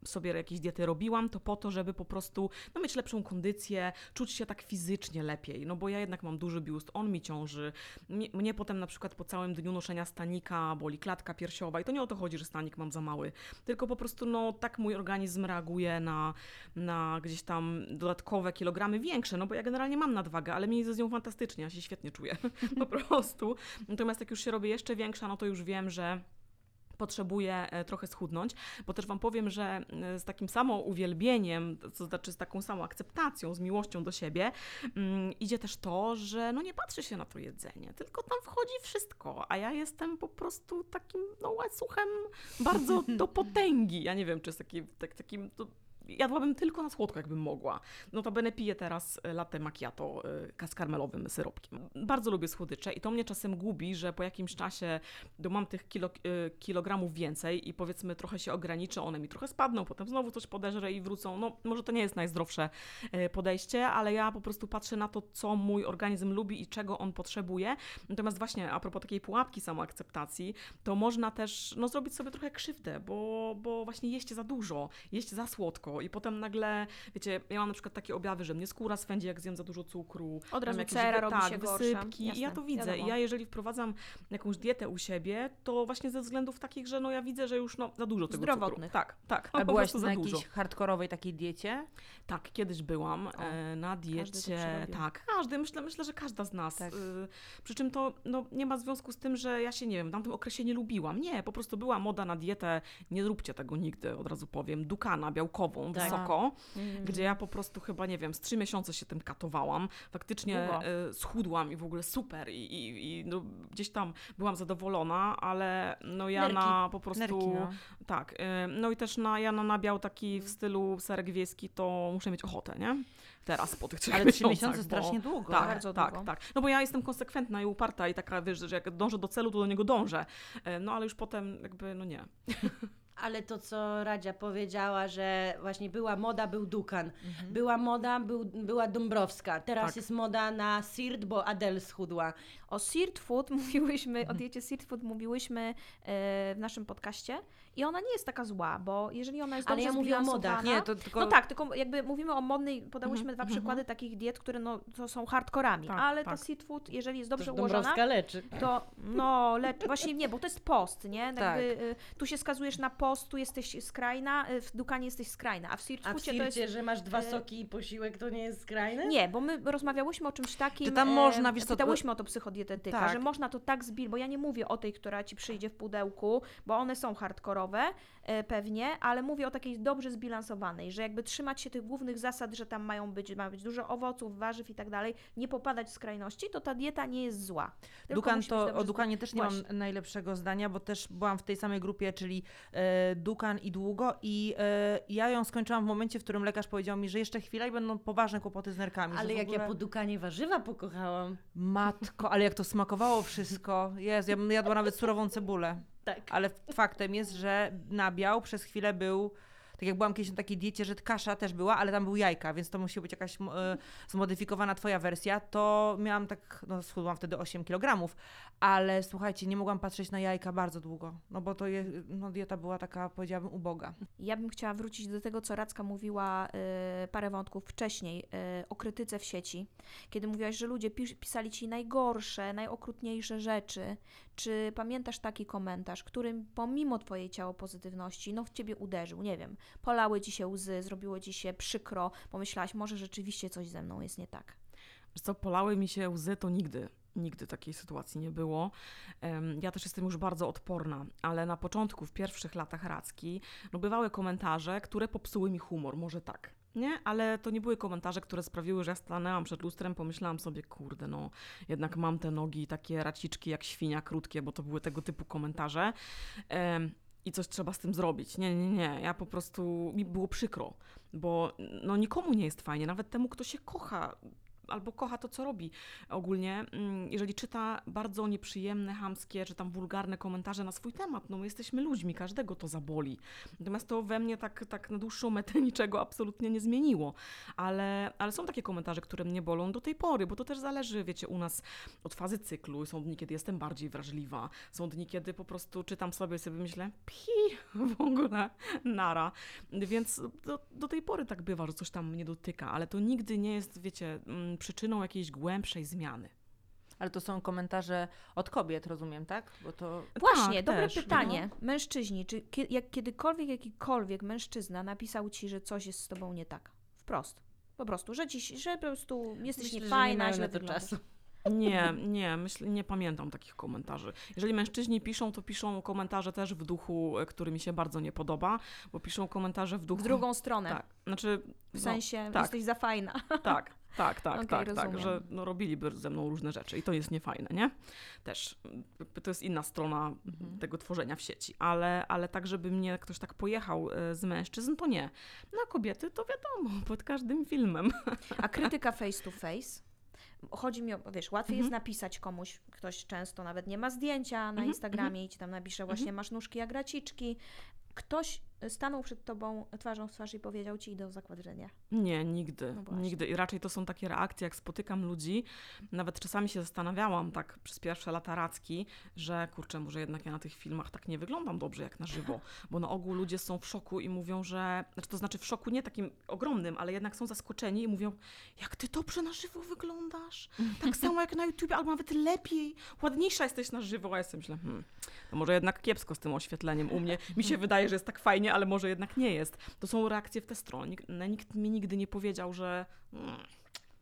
sobie jakieś diety robiłam, to po to, żeby po prostu no, mieć lepszą kondycję, czuć się tak fizycznie lepiej, no bo ja jednak mam duży biust, on mi ciąży, mnie, mnie potem na przykład po całym dniu noszenia stanika boli klatka piersiowa i to nie o to chodzi, że stanik mam za mały, tylko po prostu no tak mój organizm reaguje na, na gdzieś tam dodatkowe kilogramy większe, no bo ja generalnie mam nadwagę, ale mi jest z nią fantastycznie, ja się świetnie czuję, po prostu. Natomiast jak już się robię jeszcze większa, no to już wiem, że potrzebuję e, trochę schudnąć, bo też Wam powiem, że e, z takim samo uwielbieniem, to znaczy z taką samą akceptacją, z miłością do siebie, um, idzie też to, że no nie patrzy się na to jedzenie, tylko tam wchodzi wszystko, a ja jestem po prostu takim no łańcuchem bardzo do potęgi. Ja nie wiem, czy jest taki, tak, takim... To, jadłabym tylko na słodko, jakbym mogła. Notabene piję teraz e, latte macchiato z karmelowym syropkiem. Bardzo lubię słodycze i to mnie czasem gubi, że po jakimś czasie mam tych kilo, e, kilogramów więcej i powiedzmy trochę się ograniczę, one mi trochę spadną, potem znowu coś podeżrę i wrócą. No może to nie jest najzdrowsze e, podejście, ale ja po prostu patrzę na to, co mój organizm lubi i czego on potrzebuje. Natomiast właśnie a propos takiej pułapki samoakceptacji, to można też no, zrobić sobie trochę krzywdę, bo, bo właśnie jeść za dużo, jeść za słodko, i potem nagle, wiecie, ja mam na przykład takie objawy, że mnie skóra swędzi, jak zjem za dużo cukru. Od razu cera robi tak, się wysypki. gorsza. I ja to widzę. wiadomo. I ja jeżeli wprowadzam jakąś dietę u siebie, to właśnie ze względów takich, że no ja widzę, że już no, za dużo tego Zdrowotnych. cukru. Tak, tak. A byłaś na za dużo. jakiejś hardkorowej takiej diecie? Tak, kiedyś byłam O, e, na każdy diecie. przerobił. Tak, każdy. Myślę, myślę, że każda z nas. Tak. Y, przy czym to no, nie ma związku z tym, że ja się, nie wiem, w tamtym okresie nie lubiłam. Nie, po prostu była moda na dietę. Nie róbcie tego nigdy, od razu powiem. Dukana, białkową, Tak. wysoko. Mhm. Gdzie ja po prostu chyba, nie wiem, z trzy miesiące się tym katowałam. Faktycznie Długo. y, schudłam i w ogóle super. I, i, i no, gdzieś tam byłam zadowolona, ale no ja Nerki. na po prostu... Nerki, no. Tak, y, no i też na, ja na nabiał taki w stylu serek wiejski, to muszę mieć ochotę, nie? Teraz po tych trzech Ale trzy miesiącach, miesiące bo- strasznie długo. Tak, Bardzo tak, długo. tak. No bo ja jestem konsekwentna i uparta i taka, wiesz, że jak dążę do celu, to do niego dążę. E, No ale już potem jakby, no nie. Ale to, co Radzia powiedziała, że właśnie była moda, był Dukan. Mhm. Była moda, był, była Dąbrowska. Teraz Tak. jest moda na Sirt, bo Adele schudła. O Seared Food mówiłyśmy, o diecie Seared Food mówiłyśmy e, w naszym podcaście i ona nie jest taka zła, bo jeżeli ona jest Ale dobrze ja mówię o modach. Nie, to tylko... No tak, tylko jakby mówimy o modnej, podałyśmy Mhm, dwa mhm. przykłady takich diet, które no, to są hardkorami, Tak, ale tak. ta seed food, jeżeli jest dobrze ułożona, Dąbrowska leczy. to no, lecz, właśnie nie, bo to jest post, nie? Jakby, Tak. y, tu się skazujesz na post, tu jesteś skrajna, y, w Dukanie jesteś skrajna, a w w foodzie to jest... że masz dwa e, soki i posiłek, to nie jest skrajne? Nie, bo my rozmawiałyśmy o czymś takim. Czy tam e, można, wiesz co, Pytałyśmy o to psychodietetyka, Tak. że można to tak zbić, bo ja nie mówię o tej, która ci przyjdzie w pudełku, bo one są hardkorowe pewnie, ale mówię o takiej dobrze zbilansowanej, że jakby trzymać się tych głównych zasad, że tam mają być, ma być dużo owoców, warzyw i tak dalej, nie popadać w skrajności, to ta dieta nie jest zła. Tylko Dukan to, o Dukanie też nie Właśnie. mam najlepszego zdania, bo też byłam w tej samej grupie, czyli e, Dukan i długo i e, ja ją skończyłam w momencie, w którym lekarz powiedział mi, że jeszcze chwila i będą poważne kłopoty z nerkami. Ale jak ogóle... ja po Dukanie warzywa pokochałam. Matko, ale jak to smakowało wszystko. Jezu, ja bym jadła nawet surową cebulę. Tak. Ale faktem jest, że nabiał przez chwilę był. Tak jak byłam kiedyś na takiej diecie, że kasza też była, ale tam był jajka, więc to musi być jakaś e, zmodyfikowana twoja wersja. To miałam tak, no schudłam wtedy 8 kg, ale słuchajcie, nie mogłam patrzeć na jajka bardzo długo, no bo to je, no, dieta była taka, powiedziałabym, uboga. Ja bym chciała wrócić do tego, co Racka mówiła y, parę wątków wcześniej y, o krytyce w sieci, kiedy mówiłaś, że ludzie pis pisali ci najgorsze, najokrutniejsze rzeczy. Czy pamiętasz taki komentarz, którym pomimo twojej ciało pozytywności, no w ciebie uderzył, nie wiem, polały ci się łzy, zrobiło ci się przykro, pomyślałaś, może rzeczywiście coś ze mną jest nie tak. Co, polały mi się łzy, to nigdy. Nigdy takiej sytuacji nie było. Ja też jestem już bardzo odporna, ale na początku, w pierwszych latach Racki, no bywały komentarze, które popsuły mi humor, może tak. Nie? Ale to nie były komentarze, które sprawiły, że ja stanęłam przed lustrem, pomyślałam sobie, kurde, no jednak mam te nogi takie raciczki jak świnia, krótkie, bo to były tego typu komentarze. Em, i coś trzeba z tym zrobić. Nie, nie, nie. Ja po prostu, mi było przykro, bo no nikomu nie jest fajnie, nawet temu, kto się kocha albo kocha to, co robi ogólnie, mm, jeżeli czyta bardzo nieprzyjemne, hamskie, czy tam wulgarne komentarze na swój temat, no my jesteśmy ludźmi, każdego to zaboli. Natomiast to we mnie tak, tak na dłuższą metę niczego absolutnie nie zmieniło. Ale, ale są takie komentarze, które mnie bolą do tej pory, bo to też zależy, wiecie, u nas od fazy cyklu. Są dni, kiedy jestem bardziej wrażliwa. Są dni, kiedy po prostu czytam sobie i sobie myślę, pi, w ogóle, nara. Więc do, do tej pory tak bywa, że coś tam mnie dotyka, ale to nigdy nie jest, wiecie, mm, przyczyną jakiejś głębszej zmiany. Ale to są komentarze od kobiet, rozumiem, tak? Bo to... Właśnie, Tak, dobre też, pytanie. Mężczyźni, czy jak kiedykolwiek jakikolwiek mężczyzna napisał ci, że coś jest z tobą nie tak? Wprost. Po prostu, że, ci, że po prostu jesteś Myślę, niefajna, nie źle wyglądasz. czasu. Nie, nie, myślę, nie pamiętam takich komentarzy. Jeżeli mężczyźni piszą, to piszą komentarze też w duchu, e, który mi się bardzo nie podoba, bo piszą komentarze w duchu... W drugą stronę. Tak, znaczy... W sensie, tak. jesteś za fajna. Tak, tak, tak, Okej, tak, tak, że no, robiliby ze mną różne rzeczy i to jest niefajne, nie? Też to jest inna strona Mhm. tego tworzenia w sieci, ale, ale tak, żeby mnie ktoś tak pojechał e, z mężczyzn, to nie. No a kobiety to wiadomo, pod każdym filmem. A krytyka face to face? Chodzi mi o, wiesz, łatwiej jest Mhm. napisać komuś, ktoś często nawet nie ma zdjęcia na Mhm, Instagramie i ci tam napisze właśnie masz nóżki jak raciczki. Ktoś stanął przed tobą twarzą w twarz i powiedział ci idę o zakładrzenie. Nie, nigdy. No nigdy. I raczej to są takie reakcje, jak spotykam ludzi. Nawet czasami się zastanawiałam tak przez pierwsze lata racki, że kurczę, może jednak ja na tych filmach tak nie wyglądam dobrze jak na żywo. Bo na ogół ludzie są w szoku i mówią, że. Znaczy, to znaczy w szoku nie takim ogromnym, ale jednak są zaskoczeni i mówią, jak ty dobrze na żywo wyglądasz. Tak samo jak na YouTube, albo nawet lepiej. Ładniejsza jesteś na żywo. A ja sobie myślę, hmm, to może jednak kiepsko z tym oświetleniem u mnie. Mi się wydaje, że jest tak fajnie, ale może jednak nie jest. To są reakcje w tę stronę. Nikt, nikt mi nigdy nie powiedział, że mm,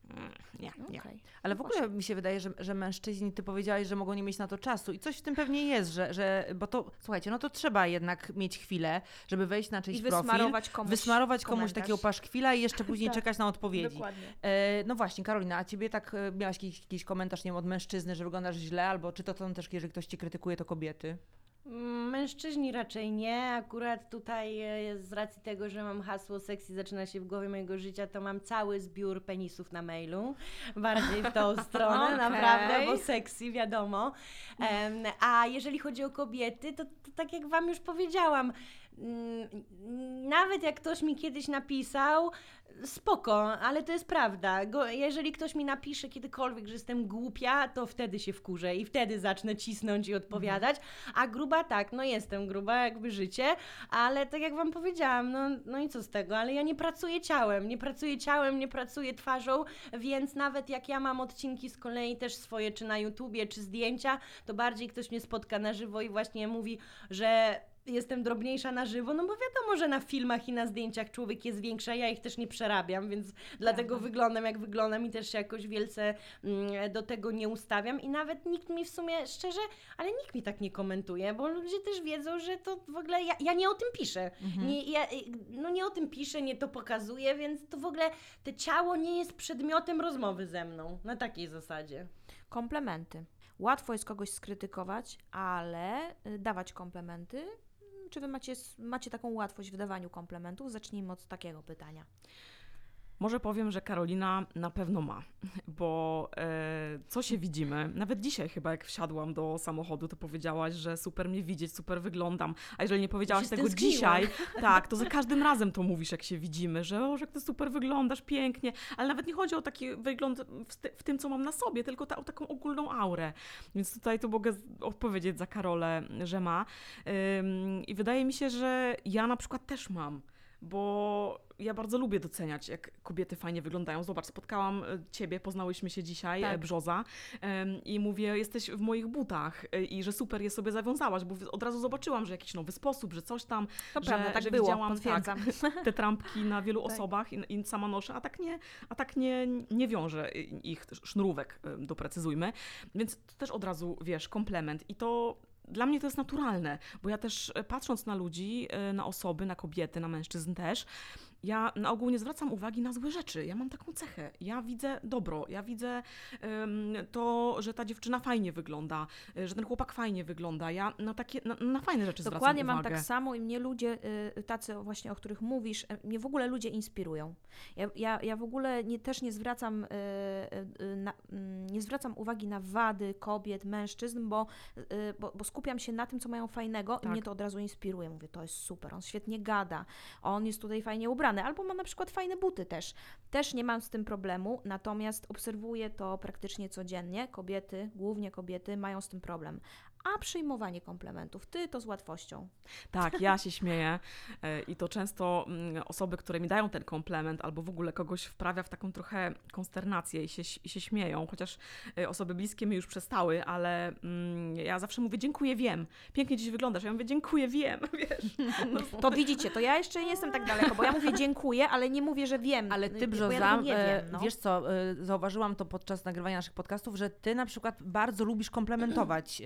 mm, nie, nie. Okej. Ale w ogóle mi się wydaje, że, że mężczyźni, ty powiedziałaś, że mogą nie mieć na to czasu i coś w tym pewnie jest, że, że bo to, słuchajcie, no to trzeba jednak mieć chwilę, żeby wejść na czyjś I profil, wysmarować komuś wysmarować komuś komentarz. takiego paszkwila i jeszcze później Tak, czekać na odpowiedzi. Dokładnie. E, no właśnie, Karolina, a ciebie tak e, miałaś jakiś, jakiś komentarz, nie wiem, od mężczyzny, że wyglądasz źle, albo czy to są też, jeżeli ktoś ci krytykuje, to kobiety? Mężczyźni raczej nie. Akurat tutaj e, z racji tego, że mam hasło sexy zaczyna się w głowie mojego życia, to mam cały zbiór penisów na mailu. Bardziej w tą stronę, Okej. naprawdę, bo sexy, wiadomo. A jeżeli chodzi o kobiety, to, to tak jak Wam już powiedziałam, nawet jak ktoś mi kiedyś napisał, spoko, ale to jest prawda. Go, jeżeli ktoś mi napisze kiedykolwiek, że jestem głupia, to wtedy się wkurzę i wtedy zacznę cisnąć i odpowiadać. A gruba tak, no jestem gruba, jakby życie, ale tak jak wam powiedziałam, no, no i co z tego, ale ja nie pracuję ciałem, nie pracuję ciałem, nie pracuję twarzą, więc nawet jak ja mam odcinki z kolei też swoje, czy na YouTubie, czy zdjęcia, to bardziej ktoś mnie spotka na żywo i właśnie mówi, że jestem drobniejsza na żywo, no bo wiadomo, że na filmach i na zdjęciach człowiek jest większy, a ja ich też nie przerabiam, więc dlatego wyglądam jak wyglądam i też się jakoś wielce mm, do tego nie ustawiam i nawet nikt mi w sumie, szczerze, ale nikt mi tak nie komentuje, bo ludzie też wiedzą, że to w ogóle, ja, ja nie o tym piszę, nie, ja, no nie o tym piszę, nie to pokazuję, więc to w ogóle, te ciało nie jest przedmiotem rozmowy ze mną, na takiej zasadzie. Komplementy. Łatwo jest kogoś skrytykować, ale y, dawać komplementy. Czy wy macie, macie taką łatwość w dawaniu komplementów? Zacznijmy od takiego pytania. Może powiem, że Karolina na pewno ma, bo e, co się widzimy? Nawet dzisiaj chyba jak wsiadłam do samochodu, to powiedziałaś, że super mnie widzieć, super wyglądam. A jeżeli nie powiedziałaś tego dzisiaj, tak, to za każdym razem to mówisz, jak się widzimy, że o, że ty super wyglądasz, pięknie. Ale nawet nie chodzi o taki wygląd w, ty- w tym, co mam na sobie, tylko ta, o taką ogólną aurę. Więc tutaj to mogę odpowiedzieć za Karolę, że ma. Ym, I wydaje mi się, że ja na przykład też mam bo ja bardzo lubię doceniać, jak kobiety fajnie wyglądają. Zobacz, spotkałam e, ciebie, poznałyśmy się dzisiaj, Tak. tak. Brzoza, i mówię, jesteś w moich butach e, i że super je sobie zawiązałaś, bo od razu zobaczyłam, że jakiś nowy sposób, że coś tam, To że, prawda, tak że było, widziałam. Tak, te trampki na wielu Tak. osobach i, i sama noszę, a tak nie, a tak nie, nie wiążę ich sznurówek, e, doprecyzujmy. Więc to też od razu, wiesz, komplement. I to dla mnie to jest naturalne, bo ja też e, patrząc na ludzi, e, na osoby, na kobiety, na mężczyzn też, ja na ogół nie zwracam uwagi na złe rzeczy. Ja mam taką cechę. Ja widzę dobro, ja widzę em, to, że ta dziewczyna fajnie wygląda, e, że ten chłopak fajnie wygląda. Ja na takie, na, na fajne rzeczy Dokładnie zwracam mam uwagę. tak samo i mnie ludzie, y, tacy właśnie, o których mówisz, y, mnie w ogóle ludzie inspirują. Ja, ja, ja w ogóle nie, też nie zwracam, y, na, mm, nie zwracam uwagi na wady kobiet, mężczyzn, bo, bo, bo skupiam się na tym, co mają fajnego i Tak. mnie to od razu inspiruje. Mówię, to jest super, on świetnie gada, on jest tutaj fajnie ubrany, albo ma na przykład fajne buty też. Też nie mam z tym problemu, natomiast obserwuję to praktycznie codziennie. Kobiety, głównie kobiety, mają z tym problem. A przyjmowanie komplementów, ty to z łatwością. Tak, ja się śmieję e, i to często mm, osoby, które mi dają ten komplement albo w ogóle kogoś wprawia w taką trochę konsternację i się, i się śmieją, chociaż e, osoby bliskie mi już przestały, ale mm, ja zawsze mówię dziękuję, wiem, pięknie dziś wyglądasz, ja mówię dziękuję, wiem, wiesz. To widzicie, to ja jeszcze nie jestem tak daleko, bo ja mówię dziękuję, ale nie mówię, że wiem. Ale ty, ja Brzoza, tego nie e, wiem, no. wiesz co, zauważyłam to podczas nagrywania naszych podcastów, że ty na przykład bardzo lubisz komplementować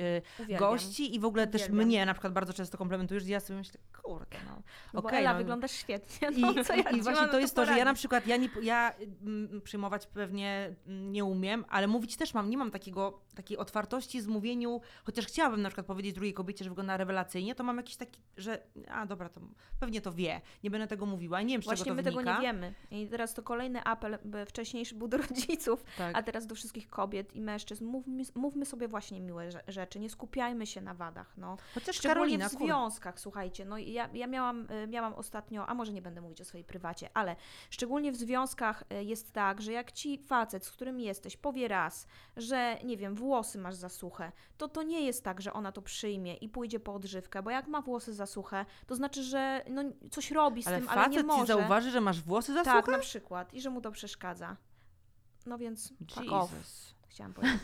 Uwielbiam. gości i w ogóle też Uwielbiam. mnie na przykład bardzo często komplementujesz i ja sobie myślę, kurde, no. No bo okej, Ela, no. wyglądasz świetnie. I, No, co ja i właśnie to jest to, że ja na przykład, ja, nie, ja mm, przyjmować pewnie nie umiem, ale mówić też mam, nie mam takiego, takiej otwartości z mówieniu, chociaż chciałabym na przykład powiedzieć drugiej kobiecie, że wygląda rewelacyjnie, to mam jakiś taki, że a dobra, to pewnie to wie, nie będę tego mówiła, nie wiem, z Właśnie czego to my tego nie wiemy. I teraz to kolejny apel, wcześniejszy był do rodziców, Tak. a teraz do wszystkich kobiet i mężczyzn. Mówmy, mówmy sobie właśnie miłe rze- rzeczy, nie skupiajmy się na wadach. No. Chociaż Szczególnie Karolina, w związkach, słuchajcie, no ja, ja miałam, y, miałam ostatnio, a może nie będę mówić o swojej prywacie, ale szczególnie w związkach y, jest tak, że jak ci facet, z którym jesteś, powie raz, że nie wiem, włosy masz za suche, to to nie jest tak, że ona to przyjmie i pójdzie po odżywkę, bo jak ma włosy za suche, to znaczy, że no, coś robi z ale tym, ale nie facet ci może. zauważy, że masz włosy za tak, suche? na przykład, i że mu to przeszkadza. No więc, Jesus. Chciałam powiedzieć.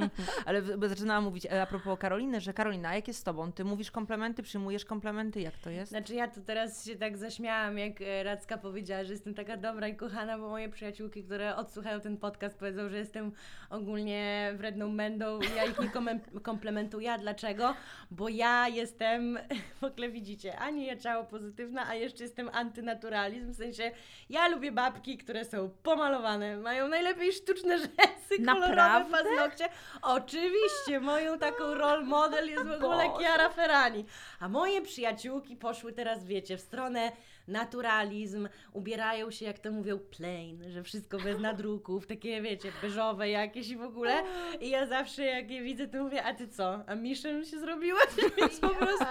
Ale zaczynałam mówić e, a propos Karoliny, że Karolina, jak jest z tobą? Ty mówisz komplementy, przyjmujesz komplementy, jak to jest? Znaczy ja tu teraz się tak zaśmiałam, jak e, Radzka powiedziała, że jestem taka dobra i kochana, bo moje przyjaciółki, które odsłuchają ten podcast, powiedzą, że jestem ogólnie wredną mędą i ja ich nie komplementuję. A dlaczego? Bo ja jestem, w ogóle widzicie, ani ja ciało pozytywna, a jeszcze jestem antynaturalizm, w sensie ja lubię babki, które są pomalowane, mają najlepiej sztuczne rzęsy, kolorowe Naprawdę? paznokcie. Oczywiście, moją taką role model jest w ogóle Boże. Chiara Ferrani. A moje przyjaciółki poszły teraz, wiecie, w stronę naturalizm, ubierają się, jak to mówią, plain, że wszystko bez nadruków, takie, wiecie, beżowe jakieś i w ogóle. I ja zawsze, jak je widzę, to mówię, a ty co, a Mission się zrobiłaś? Więc po prostu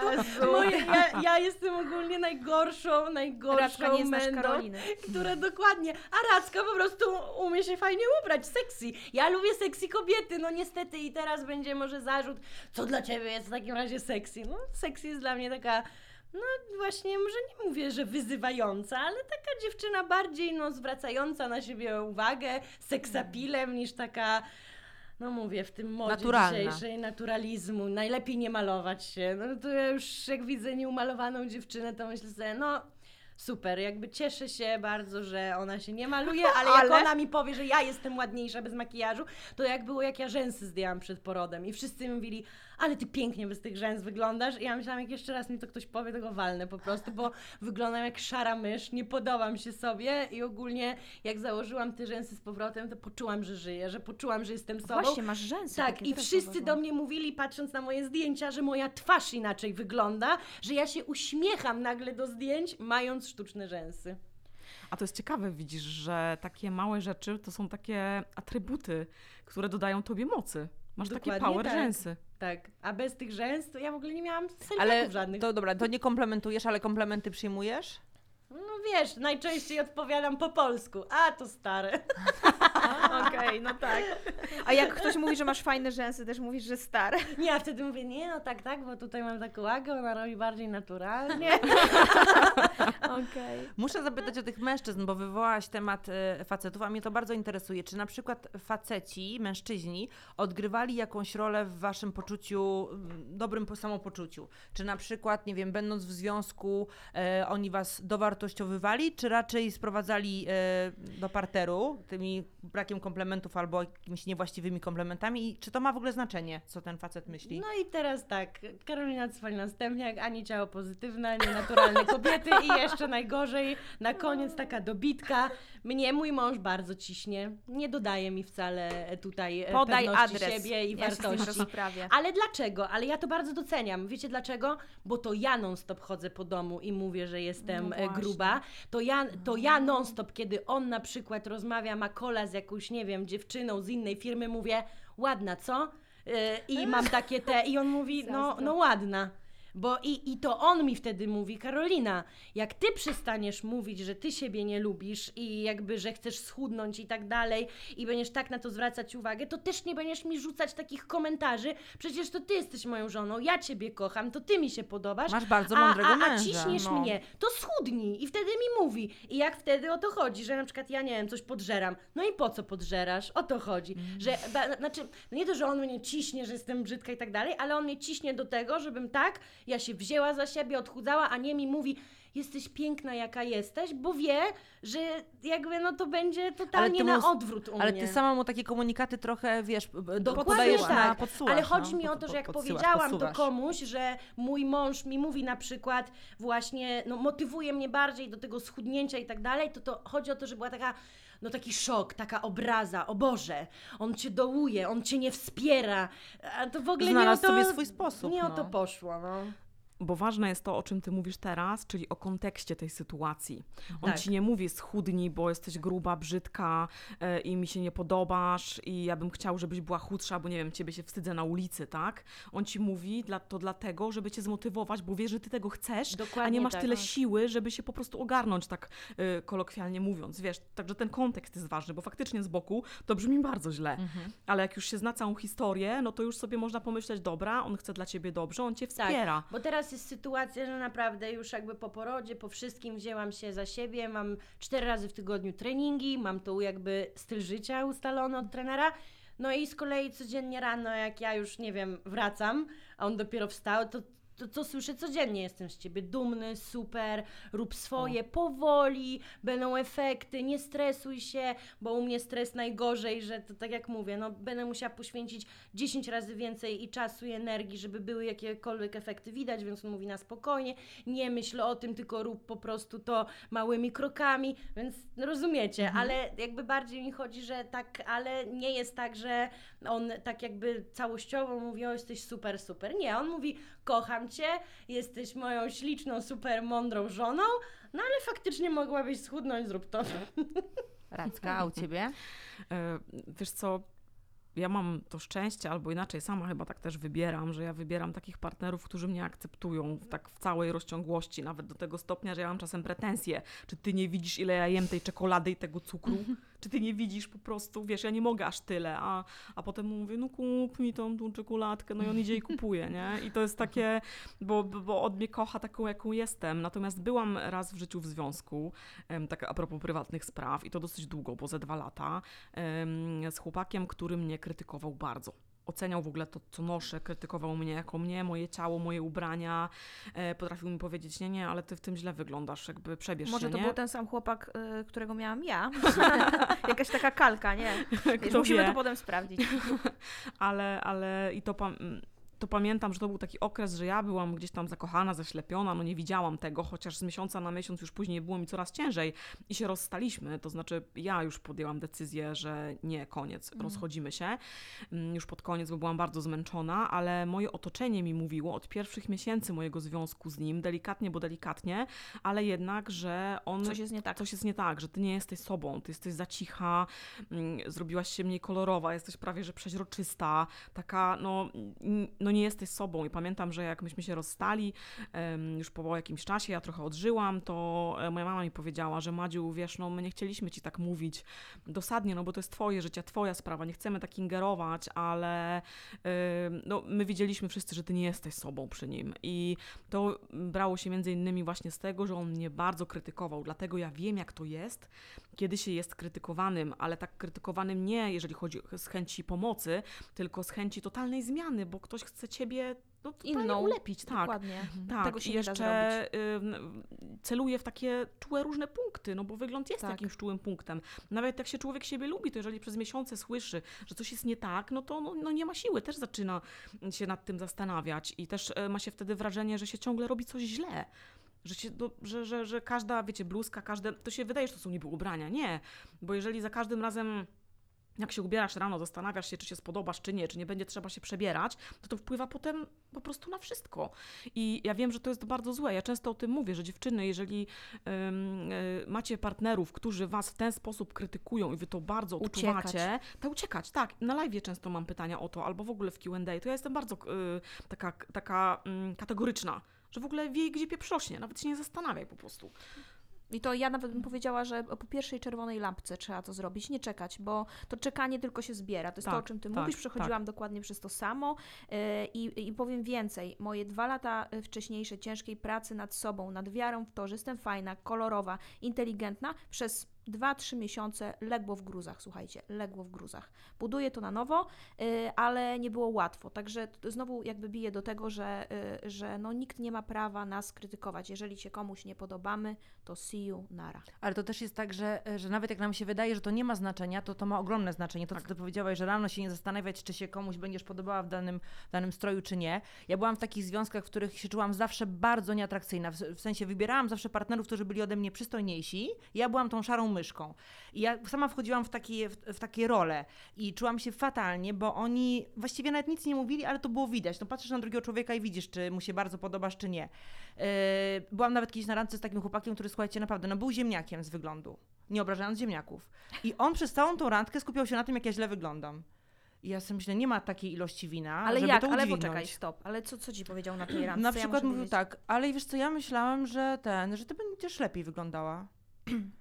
moje, ja, ja jestem ogólnie najgorszą, najgorszą nie znasz mędą Karoliny. która dokładnie, a Radzka po prostu umie się fajnie ubrać, sexy. Ja lubię sexy kobiety, no niestety i teraz będzie może zarzut, co dla Ciebie jest w takim razie sexy? No sexy jest dla mnie taka, no właśnie, może nie mówię, że wyzywająca, ale taka dziewczyna bardziej, no zwracająca na siebie uwagę, seksapilem niż taka... No mówię, w tym modzie Naturalna. dzisiejszej naturalizmu, najlepiej nie malować się. No to ja już jak widzę nieumalowaną dziewczynę, to myślę sobie, no super, jakby cieszę się bardzo, że ona się nie maluje, ale jak Ale- ona mi powie, że ja jestem ładniejsza bez makijażu, to jak było, jak ja rzęsy zdjęłam przed porodem i wszyscy mi mówili, ale ty pięknie bez tych rzęs wyglądasz i ja myślałam, jak jeszcze raz mi to ktoś powie, to go walnę po prostu, bo wyglądam jak szara mysz, nie podobam się sobie i ogólnie jak założyłam te rzęsy z powrotem, to poczułam, że żyję, że poczułam, że jestem sobą. Właśnie, masz rzęsy. Tak, takie, i wszyscy do mnie mówili, patrząc na moje zdjęcia, że moja twarz inaczej wygląda, że ja się uśmiecham nagle do zdjęć, mając sztuczne rzęsy. A to jest ciekawe, widzisz, że takie małe rzeczy to są takie atrybuty, które dodają tobie mocy. Masz takie Dokładnie power tak. rzęsy. Tak, a bez tych rzęs to ja w ogóle nie miałam Ale żadnych. to dobra, to nie komplementujesz, ale komplementy przyjmujesz? No wiesz, najczęściej odpowiadam po polsku, a to stare. Okej, no tak. A jak ktoś mówi, że masz fajne rzęsy, też mówisz, że stare. Nie, a wtedy mówię, nie no tak, tak, bo tutaj mam taką łagę, ona robi bardziej naturalnie. Okej. Muszę zapytać o tych mężczyzn, bo wywołałaś temat e, facetów, a mnie to bardzo interesuje. Czy na przykład faceci, mężczyźni odgrywali jakąś rolę w waszym poczuciu, mm, dobrym po- samopoczuciu? Czy na przykład, nie wiem, będąc w związku, e, oni was dowartościowywali, czy raczej sprowadzali e, do parteru tymi brakiem komplementów albo jakimiś niewłaściwymi komplementami i czy to ma w ogóle znaczenie, co ten facet myśli? No i teraz tak, Karolina Cwalina Stępniak, ani ciało pozytywne, ani naturalne kobiety i jeszcze najgorzej, na koniec taka dobitka. Mnie mój mąż bardzo ciśnie, nie dodaje mi wcale tutaj e, Podaj pewności adres. siebie i ja wartości. Ale dlaczego? Ale ja to bardzo doceniam. Wiecie dlaczego? Bo to ja non-stop chodzę po domu i mówię, że jestem No e, gruba. To ja, to ja non-stop, kiedy on na przykład rozmawia, ma kola z jakąś, nie wiem, dziewczyną z innej firmy, mówię, ładna, co? E, I mam takie te, i on mówi, no, no ładna. Bo i, i to on mi wtedy mówi, Karolina, jak ty przestaniesz mówić, że ty siebie nie lubisz i jakby, że chcesz schudnąć i tak dalej i będziesz tak na to zwracać uwagę, to też nie będziesz mi rzucać takich komentarzy, przecież to ty jesteś moją żoną, ja ciebie kocham, to ty mi się podobasz. Masz bardzo a, mądrego a, a męża. ciśniesz no. mnie, to schudnij i wtedy mi mówi. I jak wtedy o to chodzi, że na przykład ja nie wiem, coś podżeram. No i po co podżerasz? O to chodzi. Mm. Że, da, znaczy, no nie to, że on mnie ciśnie, że jestem brzydka i tak dalej, ale on mnie ciśnie do tego, żebym tak, ja się wzięła za siebie, odchudzała, a nie mi mówi, jesteś piękna jaka jesteś, bo wie, że jakby no to będzie totalnie na mu- odwrót u Ale mnie. ty sama mu takie komunikaty trochę, wiesz, Dokładnie tak. na podsuwasz. Ale chodzi no, mi o to, że jak powiedziałam podsuwasz. to komuś, że mój mąż mi mówi na przykład właśnie, no motywuje mnie bardziej do tego schudnięcia i tak dalej, to to chodzi o to, że była taka no taki szok, taka obraza, o Boże, on cię dołuje, on cię nie wspiera, a to w ogóle Znalazł nie o to, sobie swój sposób, nie o no. to poszło, no. Bo ważne jest to, o czym ty mówisz teraz, czyli o kontekście tej sytuacji. On Tak. ci nie mówi schudnij, bo jesteś gruba, brzydka e, i mi się nie podobasz i ja bym chciał, żebyś była chudsza, bo nie wiem, ciebie się wstydzę na ulicy, tak? On ci mówi dla, to dlatego, żeby cię zmotywować, bo wie, że ty tego chcesz, a Dokładnie nie masz tak. tyle Tak. siły, żeby się po prostu ogarnąć, tak e, kolokwialnie mówiąc, wiesz. Także ten kontekst jest ważny, bo faktycznie z boku to brzmi bardzo źle. Mhm. Ale jak już się zna całą historię, no to już sobie można pomyśleć, dobra, on chce dla ciebie dobrze, on cię wspiera. Bo teraz jest sytuacja, że naprawdę już jakby po porodzie, po wszystkim wzięłam się za siebie, mam cztery razy w tygodniu treningi, mam tu jakby styl życia ustalony od trenera. No i z kolei codziennie rano, jak ja już, nie wiem, wracam, a on dopiero wstał, to to co słyszę codziennie, jestem z ciebie dumny, super, rób swoje, powoli, będą efekty, nie stresuj się, bo u mnie stres najgorzej, że to tak jak mówię, no będę musiała poświęcić 10 razy więcej i czasu i energii, żeby były jakiekolwiek efekty widać, więc on mówi na spokojnie, nie myśl o tym, tylko rób po prostu to małymi krokami, więc rozumiecie, ale jakby bardziej mi chodzi, że tak, ale nie jest tak, że on tak jakby całościowo mówi, o jesteś super, super. Nie, on mówi, kocham cię, jesteś moją śliczną, super mądrą żoną, no ale faktycznie mogłabyś schudnąć, zrób to. Racka, a u ciebie? E, Wiesz co, ja mam to szczęście, albo inaczej, sama chyba tak też wybieram, że ja wybieram takich partnerów, którzy mnie akceptują w, tak w całej rozciągłości, nawet do tego stopnia, że ja mam czasem pretensje. Czy ty nie widzisz, ile ja jem tej czekolady i tego cukru? Czy ty nie widzisz po prostu, wiesz, ja nie mogę aż tyle, a, a potem mówię, no kup mi tą, tą czekoladkę, no i on idzie i kupuje, nie? I to jest takie, bo, bo on mnie kocha taką, jaką jestem. Natomiast byłam raz w życiu w związku, tak a propos prywatnych spraw i to dosyć długo, bo ze dwa lata, z chłopakiem, który mnie krytykował bardzo. Oceniał w ogóle to, co noszę, krytykował mnie jako mnie, moje ciało, moje ubrania. E, potrafił mi powiedzieć, nie, nie, ale ty w tym źle wyglądasz, jakby przebierz Może się, to nie? był ten sam chłopak, y, którego miałam ja. Jakaś taka kalka, nie? Wiesz, musimy wie? to potem sprawdzić. ale, ale i to, pam- to pamiętam, że to był taki okres, że ja byłam gdzieś tam zakochana, zaślepiona, no nie widziałam tego, chociaż z miesiąca na miesiąc już później było mi coraz ciężej i się rozstaliśmy, to znaczy ja już podjęłam decyzję, że nie, koniec, rozchodzimy się, Mm, już pod koniec, bo byłam bardzo zmęczona, ale moje otoczenie mi mówiło od pierwszych miesięcy mojego związku z nim, delikatnie, bo delikatnie, ale jednak, że on Coś jest nie tak. coś jest nie tak, że ty nie jesteś sobą, ty jesteś za cicha, mm, zrobiłaś się mniej kolorowa, jesteś prawie że przeźroczysta, taka, no, n- no nie jesteś sobą. I pamiętam, że jak myśmy się rozstali, już po jakimś czasie, ja trochę odżyłam, to e, moja mama mi powiedziała, że Madziu, wiesz, no my nie chcieliśmy ci tak mówić dosadnie, no bo to jest twoje życie, twoja sprawa, nie chcemy tak ingerować, ale no, my widzieliśmy wszyscy, że ty nie jesteś sobą przy nim. I to brało się między innymi właśnie z tego, że on mnie bardzo krytykował, dlatego ja wiem, jak to jest, kiedy się jest krytykowanym, ale tak krytykowanym nie, jeżeli chodzi z chęci pomocy, tylko z chęci totalnej zmiany, bo ktoś chce ciebie no, Inną. ulepić, tak. Dokładnie. Tak, Tego się i jeszcze ym, celuję w takie czułe różne punkty, no bo wygląd jest Tak. jakimś czułym punktem. Nawet jak się człowiek siebie lubi, to jeżeli przez miesiące słyszy, że coś jest nie tak, no to no, no nie ma siły, też zaczyna się nad tym zastanawiać i też e, ma się wtedy wrażenie, że się ciągle robi coś źle. Że, się, no, że, że, że każda, wiecie, bluzka, każde, to się wydaje, że to są niby ubrania. Nie, bo jeżeli za każdym razem jak się ubierasz rano, zastanawiasz się, czy się spodobasz, czy nie, czy nie będzie trzeba się przebierać, to to wpływa potem po prostu na wszystko. I ja wiem, że to jest bardzo złe. Ja często o tym mówię, że dziewczyny, jeżeli y, macie partnerów, którzy was w ten sposób krytykują i wy to bardzo Uciekać. odczuwacie, to uciekać, tak. Na live często mam pytania o to, albo w ogóle w Q&A, to ja jestem bardzo y, taka, taka ym, kategoryczna, że w ogóle wie, gdzie pieprz rośnie, nawet się nie zastanawiaj po prostu. I to ja nawet bym powiedziała, że po pierwszej czerwonej lampce trzeba to zrobić, nie czekać, bo to czekanie tylko się zbiera. To jest to, o Tak, czym ty tak, mówisz. Przechodziłam dokładnie przez to samo yy, i, i powiem więcej. Moje dwa lata y, wcześniejsze ciężkiej pracy nad sobą, nad wiarą w to, że jestem fajna, kolorowa, inteligentna, przez 2-3 miesiące legło w gruzach, słuchajcie, legło w gruzach. Buduję to na nowo, y, ale nie było łatwo. Także znowu jakby biję do tego, że, y, że no, nikt nie ma prawa nas krytykować. Jeżeli się komuś nie podobamy, to see you, nara. Ale to też jest tak, że, że nawet jak nam się wydaje, że to nie ma znaczenia, to to ma ogromne znaczenie. To, Tak. co ty powiedziałaś, że rano się nie zastanawiać, czy się komuś będziesz podobała w danym, danym stroju, czy nie. Ja byłam w takich związkach, w których się czułam zawsze bardzo nieatrakcyjna. W, w sensie wybierałam zawsze partnerów, którzy byli ode mnie przystojniejsi. Ja byłam tą szarą myszką. I ja sama wchodziłam w takie, w, w takie role i czułam się fatalnie, bo oni właściwie nawet nic nie mówili, ale to było widać. No patrzysz na drugiego człowieka i widzisz, czy mu się bardzo podobasz, czy nie. Yy, byłam nawet kiedyś na randce z takim chłopakiem, który słuchajcie, naprawdę, no był ziemniakiem z wyglądu, nie obrażając ziemniaków. I on przez całą tą randkę skupiał się na tym, jak ja źle wyglądam. I ja sobie myślę, nie ma takiej ilości wina, Ale żeby jak? to Ale poczekaj, stop. Ale co, co ci powiedział na tej randce? Na ja przykład muszę mówił tak, ale wiesz co, ja myślałam, że ten, że ty będziesz lepiej wyglądała.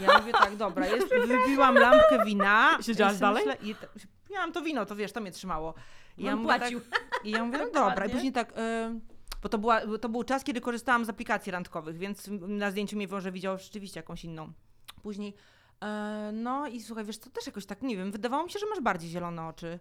Ja mówię tak, dobra, jest, wypiłam lampkę wina. Siedziałaś sobie dalej? Myślę, i miałam to wino, to wiesz, to mnie trzymało. I On mówię płacił. Tak, I ja mówię, no dobra. I później tak, y, bo to, była, to był czas, kiedy korzystałam z aplikacji randkowych, więc na zdjęciu mnie może widział rzeczywiście jakąś inną. Później, e, no i słuchaj, wiesz, to też jakoś tak, nie wiem, wydawało mi się, że masz bardziej zielone oczy.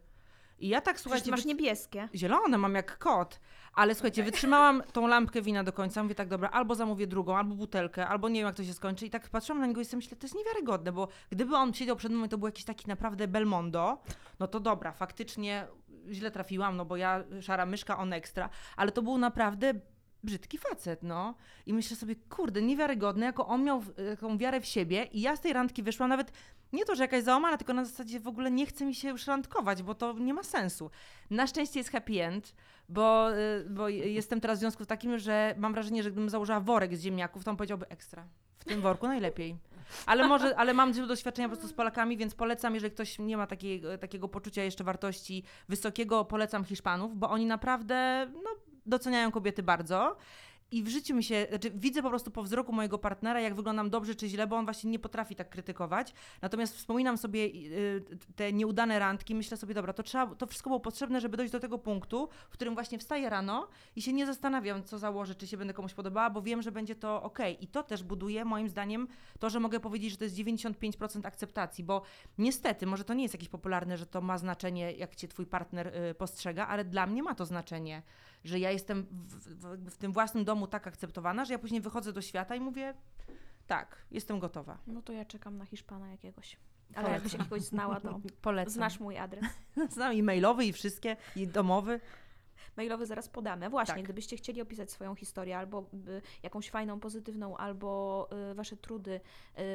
I ja tak, Przecież słuchajcie, ty masz niebieskie. Zielone mam jak kot. Ale słuchajcie, wytrzymałam tą lampkę wina do końca. Mówię tak, dobra, albo zamówię drugą, albo butelkę, albo nie wiem, jak to się skończy. I tak patrzyłam na niego i sobie myślę, to jest niewiarygodne, bo gdyby on siedział przed mną i to był jakiś taki naprawdę Belmondo, no to dobra, faktycznie źle trafiłam, no bo ja szara myszka, on ekstra. Ale to był naprawdę brzydki facet, no. I myślę sobie, kurde, niewiarygodne, jako on miał taką wiarę w siebie i ja z tej randki wyszłam nawet nie to, że jakaś załamana, tylko na zasadzie w ogóle nie chce mi się już randkować, bo to nie ma sensu. Na szczęście jest happy end, bo, y, bo jestem teraz w związku takim, że mam wrażenie, że gdybym założyła worek z ziemniaków, to on powiedziałby ekstra. W tym worku najlepiej. Ale może, ale mam dużo doświadczenia po prostu z Polakami, więc polecam, jeżeli ktoś nie ma takiego, takiego poczucia jeszcze wartości wysokiego, polecam Hiszpanów, bo oni naprawdę no, doceniają kobiety bardzo. I w życiu mi się, znaczy widzę po prostu po wzroku mojego partnera, jak wyglądam dobrze czy źle, bo on właśnie nie potrafi tak krytykować. Natomiast wspominam sobie y, te nieudane randki, myślę sobie, dobra, to trzeba, to wszystko było potrzebne, żeby dojść do tego punktu, w którym właśnie wstaję rano i się nie zastanawiam, co założę, czy się będę komuś podobała, bo wiem, że będzie to ok. I to też buduje moim zdaniem to, że mogę powiedzieć, że to jest 95% akceptacji, bo niestety, może to nie jest jakieś popularne, że to ma znaczenie, jak cię twój partner y, postrzega, ale dla mnie ma to znaczenie, że ja jestem w, w, w tym własnym domu tak akceptowana, że ja później wychodzę do świata i mówię, tak, jestem gotowa. No to ja czekam na Hiszpana jakiegoś. Ale Polecam. jakbyś jakiegoś znała, to Polecam. znasz mój adres. Znam i mailowy, i wszystkie, i domowy. Mailowy zaraz podamy. Właśnie, Tak. gdybyście chcieli opisać swoją historię, albo y, jakąś fajną, pozytywną, albo y, wasze trudy,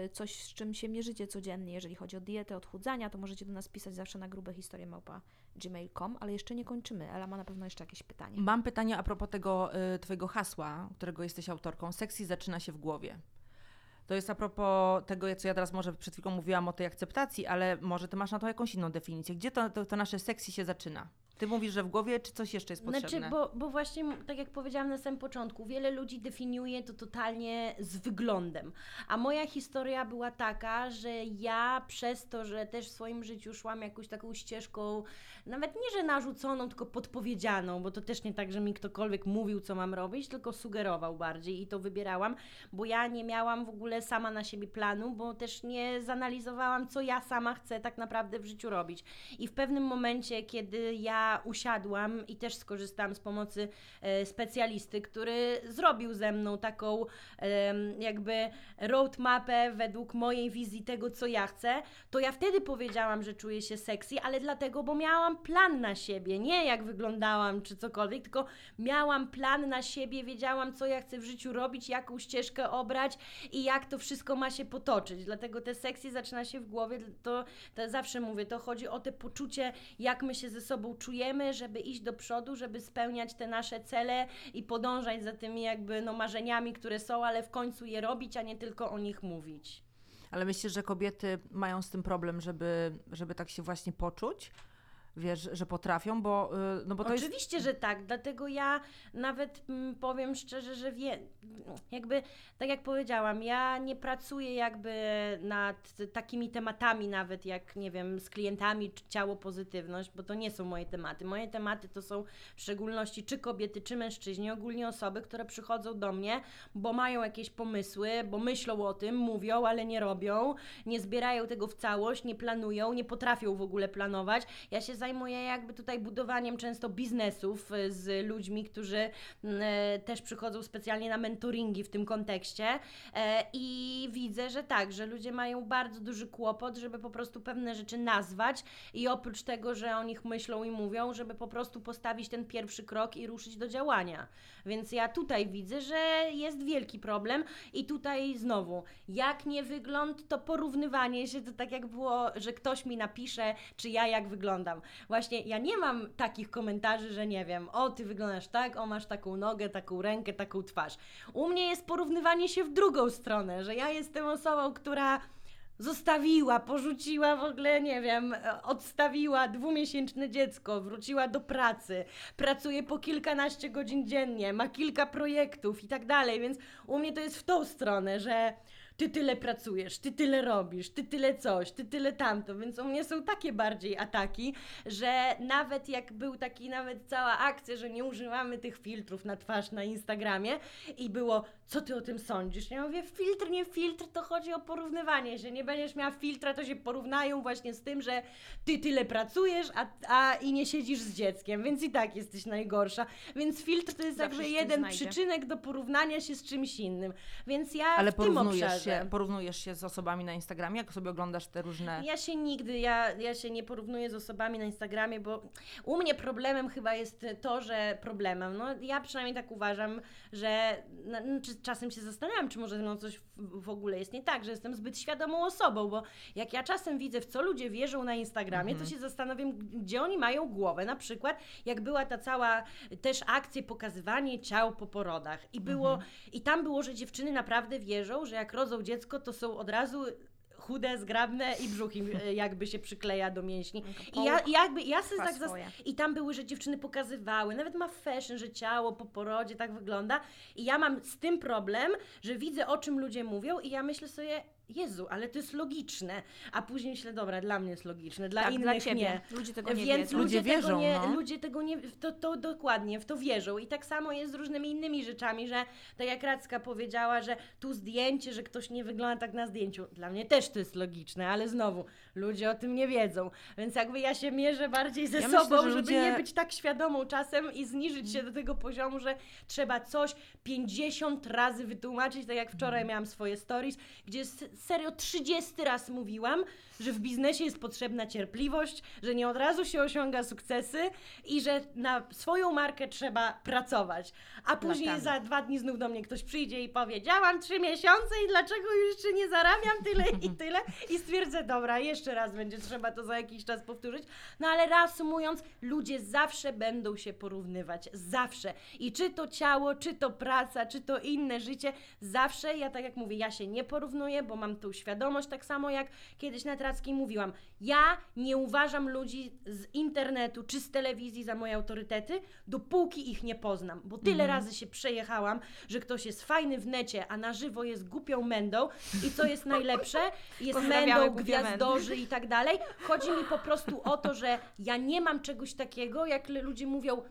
y, coś z czym się mierzycie codziennie, jeżeli chodzi o dietę, odchudzania, to możecie do nas pisać zawsze na grube historie małpa gmail.com, ale jeszcze nie kończymy. Ela ma na pewno jeszcze jakieś pytanie. Mam pytanie a propos tego y, twojego hasła, którego jesteś autorką. Seksy zaczyna się w głowie. To jest a propos tego, co ja teraz może przed chwilą mówiłam o tej akceptacji, ale może ty masz na to jakąś inną definicję. Gdzie to, to, to nasze seksy się zaczyna? Ty mówisz, że w głowie, czy coś jeszcze jest potrzebne? Znaczy, bo, bo właśnie, tak jak powiedziałam na samym początku, wiele ludzi definiuje to totalnie z wyglądem. A moja historia była taka, że ja przez to, że też w swoim życiu szłam jakąś taką ścieżką, nawet nie, że narzuconą, tylko podpowiedzianą, bo to też nie tak, że mi ktokolwiek mówił, co mam robić, tylko sugerował bardziej i to wybierałam, bo ja nie miałam w ogóle sama na siebie planu, bo też nie zanalizowałam, co ja sama chcę tak naprawdę w życiu robić. I w pewnym momencie, kiedy ja usiadłam i też skorzystałam z pomocy e, specjalisty, który zrobił ze mną taką jakby roadmapę według mojej wizji tego, co ja chcę, to ja wtedy powiedziałam, że czuję się sexy, ale dlatego, bo miałam plan na siebie, nie jak wyglądałam czy cokolwiek, tylko miałam plan na siebie, wiedziałam, co ja chcę w życiu robić, jaką ścieżkę obrać i jak to wszystko ma się potoczyć. Dlatego te sexy zaczyna się w głowie, to, to zawsze mówię, to chodzi o te poczucie, jak my się ze sobą czujemy, żeby iść do przodu, żeby spełniać te nasze cele i podążać za tymi jakby no, marzeniami, które są, ale w końcu je robić, a nie tylko o nich mówić. Ale myślisz, że kobiety mają z tym problem, żeby, żeby tak się właśnie poczuć? Wiesz, że potrafią, bo, y, no bo to jest... Oczywiście, że tak, dlatego ja nawet mm, powiem szczerze, że wie, jakby, tak jak powiedziałam, ja nie pracuję jakby nad takimi tematami nawet jak, nie wiem, z klientami czy ciało pozytywność, bo to nie są moje tematy. Moje tematy to są w szczególności czy kobiety, czy mężczyźni, ogólnie osoby, które przychodzą do mnie, bo mają jakieś pomysły, bo myślą o tym, mówią, ale nie robią, nie zbierają tego w całość, nie planują, nie potrafią w ogóle planować. Ja się zajmuję jakby tutaj budowaniem często biznesów y, z ludźmi, którzy mm, e, też przychodzą specjalnie na mentoringi w tym kontekście e, i widzę, że tak, że ludzie mają bardzo duży kłopot, żeby po prostu pewne rzeczy nazwać i oprócz tego, że o nich myślą i mówią, żeby po prostu postawić ten pierwszy krok i ruszyć do działania. Więc ja tutaj widzę, że jest wielki problem i tutaj znowu, jak nie wygląd, to porównywanie się, to tak jak było, że ktoś mi napisze, czy ja jak wyglądam. Właśnie ja nie mam takich komentarzy, że nie wiem, o ty wyglądasz tak, o masz taką nogę, taką rękę, taką twarz. U mnie jest porównywanie się w drugą stronę, że ja jestem osobą, która zostawiła, porzuciła w ogóle, nie wiem, odstawiła dwumiesięczne dziecko, wróciła do pracy, pracuje po kilkanaście godzin dziennie, ma kilka projektów i tak dalej, więc u mnie to jest w tą stronę, że ty tyle pracujesz, ty tyle robisz, ty tyle coś, ty tyle tamto, więc u mnie są takie bardziej ataki, że nawet jak był taki, nawet cała akcja, że nie używamy tych filtrów na twarz na Instagramie i było, co ty o tym sądzisz? Ja mówię, filtr, nie filtr, to chodzi o porównywanie. Się, nie będziesz miała filtra, to się porównają właśnie z tym, że ty tyle pracujesz, a, a i nie siedzisz z dzieckiem, więc i tak jesteś najgorsza, więc filtr to jest Zawsze jakby jeden znajdzie. przyczynek do porównania się z czymś innym, więc ja Ale w tym porównujesz. obszarze... się, porównujesz się z osobami na Instagramie, jak sobie oglądasz te różne... Ja się nigdy, ja, ja się nie porównuję z osobami na Instagramie, bo u mnie problemem chyba jest to, że problemem, no ja przynajmniej tak uważam, że no, czasem się zastanawiam, czy może no, coś w, ogóle jest nie tak, że jestem zbyt świadomą osobą, bo jak ja czasem widzę, w co ludzie wierzą na Instagramie, to się zastanawiam, gdzie oni mają głowę. Na przykład, jak była ta cała też akcja pokazywanie ciał po porodach i było, i tam było, że dziewczyny naprawdę wierzą, że jak rodzą dziecko, to są od razu chude, zgrabne i brzuch im e, jakby się przykleja do mięśni. I ja, i jakby, ja sobie Trwa tak zas-. I tam były, że dziewczyny pokazywały, nawet ma fashion, że ciało po porodzie tak wygląda. I ja mam z tym problem, że widzę o czym ludzie mówią i ja myślę sobie, Jezu, ale to jest logiczne. A później myślę, dobra, dla mnie jest logiczne, dla tak, innych dla ciebie. nie. Ludzie tego nie Więc wiedzą. ludzie, Ludzie tego wierzą, nie, no. ludzie tego nie, to, to dokładnie, w to wierzą. I tak samo jest z różnymi innymi rzeczami, że tak jak Racka powiedziała, że tu zdjęcie, że ktoś nie wygląda tak na zdjęciu. Dla mnie też to jest logiczne, ale znowu, ludzie o tym nie wiedzą. Więc jakby ja się mierzę bardziej ze Ja sobą, myślę, że żeby ludzie- nie być tak świadomą czasem i zniżyć się do tego poziomu, że trzeba coś 50 razy wytłumaczyć, tak jak wczoraj Mhm. miałam swoje stories, gdzie s- serio 30 raz mówiłam, że w biznesie jest potrzebna cierpliwość, że nie od razu się osiąga sukcesy i że na swoją markę trzeba pracować. A później Latami. za dwa dni znów do mnie ktoś przyjdzie i powie, działam trzy miesiące i dlaczego już jeszcze nie zarabiam tyle i tyle? I stwierdzę, dobra, jeszcze raz będzie trzeba to za jakiś czas powtórzyć. No ale reasumując, ludzie zawsze będą się porównywać. Zawsze. I czy to ciało, czy to praca, czy to inne życie, zawsze, ja tak jak mówię, ja się nie porównuję, bo mam tą świadomość, tak samo jak kiedyś na Trackiej mówiłam. Ja nie uważam ludzi z internetu czy z telewizji za moje autorytety, dopóki ich nie poznam. Bo tyle razy się przejechałam, że ktoś jest fajny w necie, a na żywo jest głupią mędą i co jest najlepsze, jest mędą, gwiazdorzy i tak dalej. Chodzi mi po prostu o to, że ja nie mam czegoś takiego, jak ludzie mówią,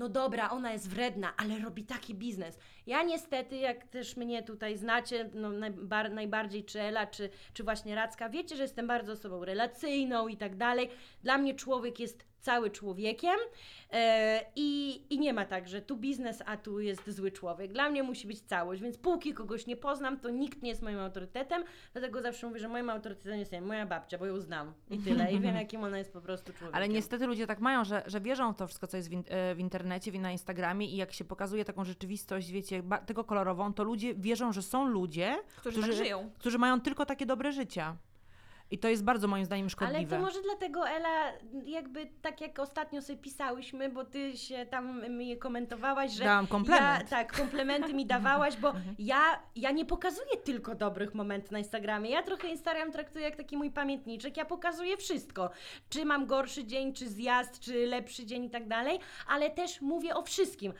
no dobra, ona jest wredna, ale robi taki biznes. Ja niestety, jak też mnie tutaj znacie, no najbar- najbardziej czy Ela, czy, czy właśnie Racka, wiecie, że jestem bardzo osobą relacyjną i tak dalej. Dla mnie człowiek jest cały człowiekiem e, i, i nie ma tak, że tu biznes, a tu jest zły człowiek. Dla mnie musi być całość, więc póki kogoś nie poznam, to nikt nie jest moim autorytetem, dlatego zawsze mówię, że moim autorytetem jest nie moja babcia, bo ją znam i tyle i wiem, jakim ona jest po prostu człowiekiem. Ale niestety ludzie tak mają, że, że wierzą w to wszystko, co jest w, in, e, w internecie, na Instagramie i jak się pokazuje taką rzeczywistość, wiecie, tylko kolorową, to ludzie wierzą, że są ludzie, Którzy tak żyją. którzy mają tylko takie dobre życia. I to jest bardzo moim zdaniem Ale szkodliwe. to może dlatego, Ela, jakby tak jak ostatnio sobie pisałyśmy, bo ty się tam mi komentowałaś, że Dałam komplement. Ja, tak, komplementy mi dawałaś, bo ja, ja nie pokazuję tylko dobrych momentów na Instagramie. Ja trochę Instagram traktuję jak taki mój pamiętniczek. Ja pokazuję wszystko. Czy mam gorszy dzień, czy zjazd, czy lepszy dzień i tak dalej, ale też mówię o wszystkim.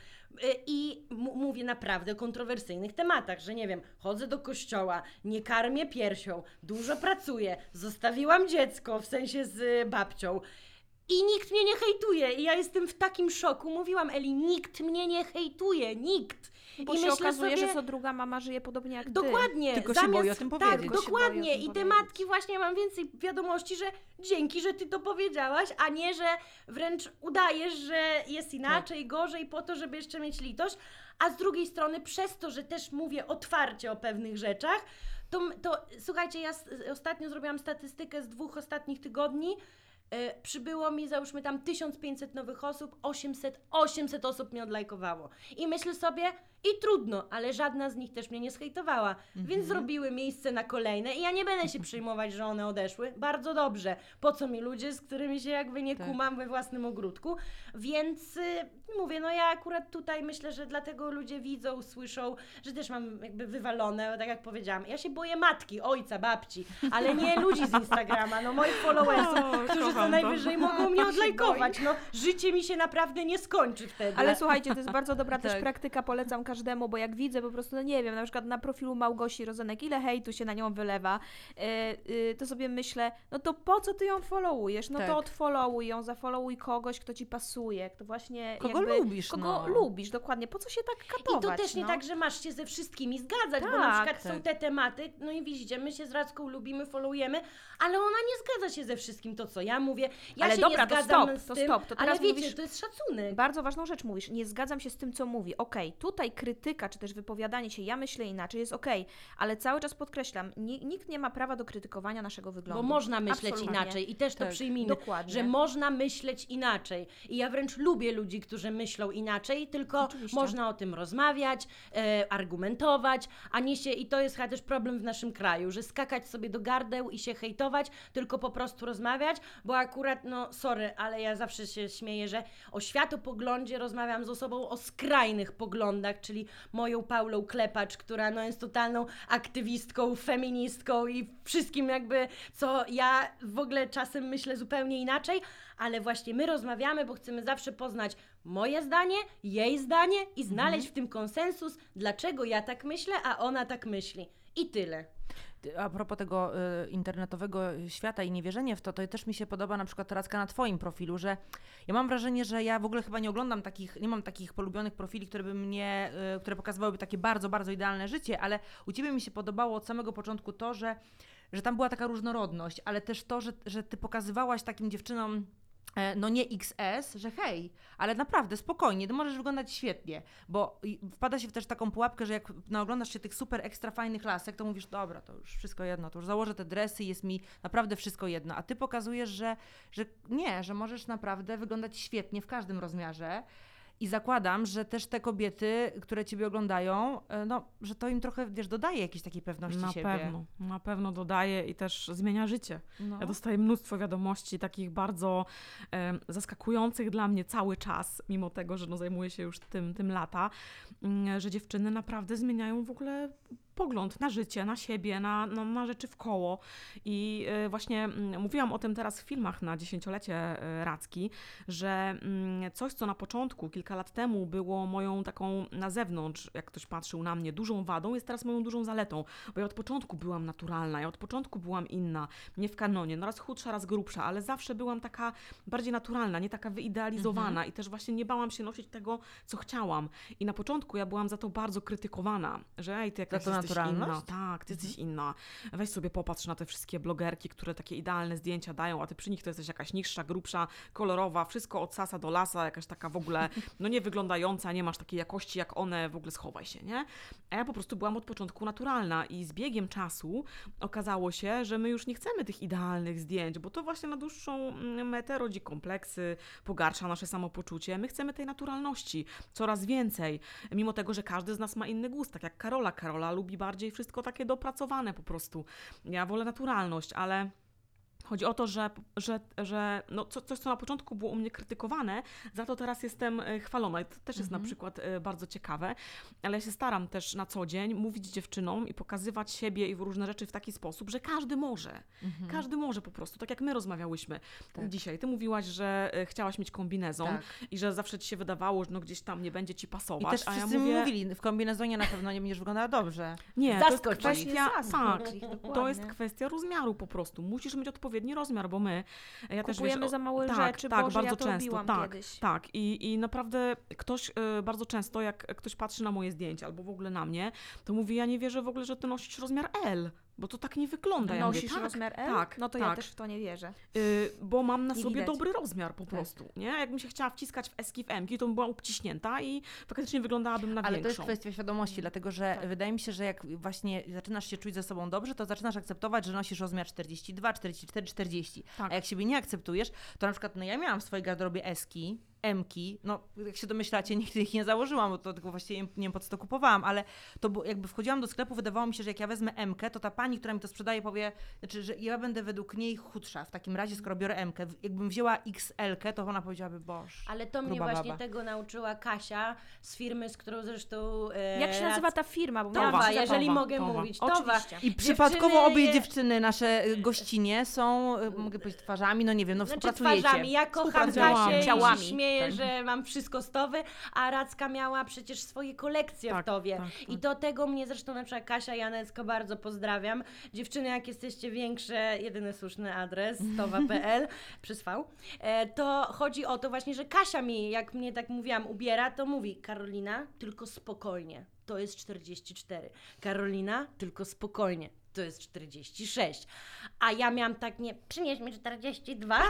Y, I mówię naprawdę o kontrowersyjnych tematach, że nie wiem, chodzę do kościoła, nie karmię piersią, dużo pracuję, zostawiłam dziecko, w sensie z y, babcią. I nikt mnie nie hejtuje. I ja jestem w takim szoku. Mówiłam Eli, nikt mnie nie hejtuje, nikt. Bo I się myślę okazuje, sobie, że co druga mama żyje podobnie jak ty. Dokładnie. Tylko się zamiast, boi o tym Tak, powiedzieć. Tylko się boi dokładnie. I te powiedzieć. matki właśnie mam więcej wiadomości, że dzięki, że ty to powiedziałaś, a nie, że wręcz udajesz, że jest inaczej, gorzej po to, żeby jeszcze mieć litość. A z drugiej strony, przez to, że też mówię otwarcie o pewnych rzeczach, to, to słuchajcie, ja ostatnio zrobiłam statystykę z dwóch ostatnich tygodni. E, przybyło mi, załóżmy tam 1500 nowych osób, 800, 800 osób mnie odlajkowało. I myślę sobie, i trudno, ale żadna z nich też mnie nie skejtowała, więc zrobiły miejsce na kolejne i ja nie będę się przejmować, że one odeszły. Bardzo dobrze. Po co mi ludzie, z którymi się jakby nie Tak. kumam we własnym ogródku? Więc y, mówię, no ja akurat tutaj myślę, że dlatego ludzie widzą, słyszą, że też mam jakby wywalone, tak jak powiedziałam. Ja się boję matki, ojca, babci, ale nie ludzi z Instagrama, no moich followersów, O, którzy co kocham to. najwyżej mogą mnie odlajkować. No życie mi się naprawdę nie skończy wtedy. Ale słuchajcie, to jest bardzo dobra też Tak. praktyka, polecam każdemu, bo jak widzę po prostu, no nie wiem, na przykład na profilu Małgosi Rozenek, ile hejtu się na nią wylewa, e, y, to sobie myślę, no to po co ty ją followujesz? No Tak. to odfollowuj ją, zafollowuj kogoś, kto ci pasuje, kto właśnie Kogo jakby, lubisz, Kogo no. lubisz, dokładnie. Po co się tak katować? I to też nie no? tak, że masz się ze wszystkimi zgadzać, bo na Tak, przykład są tak. te tematy, no i widzicie, my się z Radzką lubimy, followujemy, ale ona nie zgadza się ze wszystkim to, co ja mówię. Ja Ale się dobra, nie to zgadzam stop, z to tym, stop, to ale wiecie, mówisz- to jest szacunek. Bardzo ważną rzecz mówisz. Nie zgadzam się z tym, co mówi. Okej, tutaj krytyka, czy też wypowiadanie się, ja myślę inaczej, jest okej, ale cały czas podkreślam, ni- nikt nie ma prawa do krytykowania naszego wyglądu. Bo można myśleć Absolutnie. inaczej i też to Tak, przyjmijmy, dokładnie. że można myśleć inaczej. I ja wręcz lubię ludzi, którzy myślą inaczej, tylko Oczywiście. można o tym rozmawiać, e, argumentować, a nie się, i to jest chyba też problem w naszym kraju, że skakać sobie do gardeł i się hejtować, tylko po prostu rozmawiać, bo akurat, no sorry, ale ja zawsze się śmieję, że o światopoglądzie rozmawiam z osobą o skrajnych poglądach, czyli moją Paulą Klepacz, która no jest totalną aktywistką, feministką i wszystkim jakby, co ja w ogóle czasem myślę zupełnie inaczej, ale właśnie my rozmawiamy, bo chcemy zawsze poznać moje zdanie, jej zdanie i znaleźć w tym konsensus, dlaczego ja tak myślę, a ona tak myśli. I tyle. A propos tego y, internetowego świata i niewierzenie w to, to też mi się podoba na przykład Radzka na Twoim profilu, że ja mam wrażenie, że ja w ogóle chyba nie oglądam takich, nie mam takich polubionych profili, które by mnie, y, które pokazywałyby takie bardzo, bardzo idealne życie, ale u Ciebie mi się podobało od samego początku to, że, że tam była taka różnorodność, ale też to, że, że Ty pokazywałaś takim dziewczynom no nie XS, że hej, ale naprawdę spokojnie, ty możesz wyglądać świetnie, bo wpada się w też taką pułapkę, że jak naoglądasz się tych super ekstra fajnych lasek, to mówisz, dobra, to już wszystko jedno, to już założę te dresy, jest mi naprawdę wszystko jedno, a ty pokazujesz, że, że nie, że możesz naprawdę wyglądać świetnie w każdym rozmiarze. I zakładam, że też te kobiety, które ciebie oglądają, e, no, że to im trochę, wiesz, dodaje jakiejś takiej pewności Na siebie. pewno, na pewno dodaje i też zmienia życie. No. Ja dostaję mnóstwo wiadomości takich bardzo e, zaskakujących dla mnie cały czas, mimo tego, że no, zajmuję się już tym, tym lata, mm, że dziewczyny naprawdę zmieniają w ogóle pogląd na życie, na siebie, na, na, na rzeczy w koło. I e, właśnie mm, mówiłam o tym teraz w filmach na dziesięciolecie e, Racki, że mm, coś, co na początku, kilka lat temu było moją taką na zewnątrz, jak ktoś patrzył na mnie, dużą wadą, jest teraz moją dużą zaletą, bo ja od początku byłam naturalna, ja od początku byłam inna, nie w kanonie, no raz chudsza, raz grubsza, ale zawsze byłam taka bardziej naturalna, nie taka wyidealizowana i też właśnie nie bałam się nosić tego, co chciałam. I na początku ja byłam za to bardzo krytykowana, że ej, ty Za jakaś to jesteś naturalność? inna, tak, ty jesteś inna. Weź sobie popatrz na te wszystkie blogerki, które takie idealne zdjęcia dają, a ty przy nich to jesteś jakaś niższa, grubsza, kolorowa, wszystko od sasa do lasa, jakaś taka w ogóle, no nie wyglądająca, nie masz takiej jakości jak one, w ogóle schowaj się, nie? A ja po prostu byłam od początku naturalna i z biegiem czasu okazało się, że my już nie chcemy tych idealnych zdjęć, bo to właśnie na dłuższą mm, metę rodzi kompleksy, pogarsza nasze samopoczucie. My chcemy tej naturalności coraz więcej, mimo tego, że każdy z nas ma inny gust, tak jak Karola. Karola lubi bardziej wszystko takie dopracowane po prostu. Ja wolę naturalność, ale Chodzi o to, że, że, że no co, coś, co na początku było u mnie krytykowane, za to teraz jestem e, chwalona. I to też jest na przykład e, bardzo ciekawe, ale ja się staram też na co dzień mówić dziewczynom i pokazywać siebie i różne rzeczy w taki sposób, że każdy może. Każdy może po prostu, tak jak my rozmawiałyśmy Tak. dzisiaj. Ty mówiłaś, że e, chciałaś mieć kombinezon Tak. i że zawsze ci się wydawało, że no gdzieś tam nie będzie ci I pasować. też a ja mówię, mówili, w kombinezonie na pewno nie będziesz wyglądała dobrze. nie, to jest kwestia, tak, to jest kwestia rozmiaru po prostu. Musisz mieć odpowiedni rozmiar, bo my, ja też Kupujemy wiesz, za małe tak, rzeczy, tak, Boże, bardzo ja to często, tak, kiedyś. Tak, i, i naprawdę ktoś y, bardzo często, jak ktoś patrzy na moje zdjęcia albo w ogóle na mnie, to mówi, ja nie wierzę w ogóle, że ty nosisz rozmiar L, bo to tak nie wygląda. Ja Nosisz mówię, tak, rozmiar L? Tak, No to ja tak. też w to nie wierzę. Y, bo mam na Nie sobie widać. dobry rozmiar po prostu, nie? Jakbym się chciała wciskać w eski w emki, to bym była obciśnięta i faktycznie wyglądałabym na Ale to jest większą. kwestia świadomości, dlatego że wydaje mi się, że jak właśnie zaczynasz się czuć ze sobą dobrze, to zaczynasz akceptować, że nosisz rozmiar 42, 44, 40. Tak. A jak siebie nie akceptujesz, to na przykład no ja miałam w swojej garderobie eski, emki, no jak się domyślacie, nigdy ich nie założyłam, bo to tylko właściwie nie wiem po co to kupowałam, ale to jakby wchodziłam do sklepu, wydawało mi się, że jak ja wezmę emkę, to ta pani, która mi to sprzedaje powie, znaczy, że ja będę według niej chudsza w takim razie, skoro biorę emkę. Jakbym wzięła XL-kę, to ona powiedziałaby, boż. Ale to mnie właśnie baba. tego nauczyła Kasia z firmy, z którą zresztą... E, Jak się nazywa ta firma? Bo Towa, się jeżeli Towa, mogę Towa. mówić. Towa. Oczywiście. I przypadkowo Dziewczyny obie je- dziewczyny, nasze y, gościnie są, y, mogę powiedzieć twarzami, no nie wiem, no Znaczy współpracujecie. twarzami. Ja kocham. Kasię Ciałami. i Tak. że mam wszystko z Towy, a Racka miała przecież swoje kolekcje Tak, w Towie. tak, tak. I do tego mnie zresztą na przykład Kasia Janecko bardzo pozdrawiam. Dziewczyny, jak jesteście większe, jedyny słuszny adres, towa.pl przez V, e, to chodzi o to właśnie, że Kasia mi, jak mnie tak mówiłam, ubiera, to mówi Karolina, tylko spokojnie. To jest 44. Karolina, tylko spokojnie. To jest 46. A ja miałam tak nie, przynieś mi 42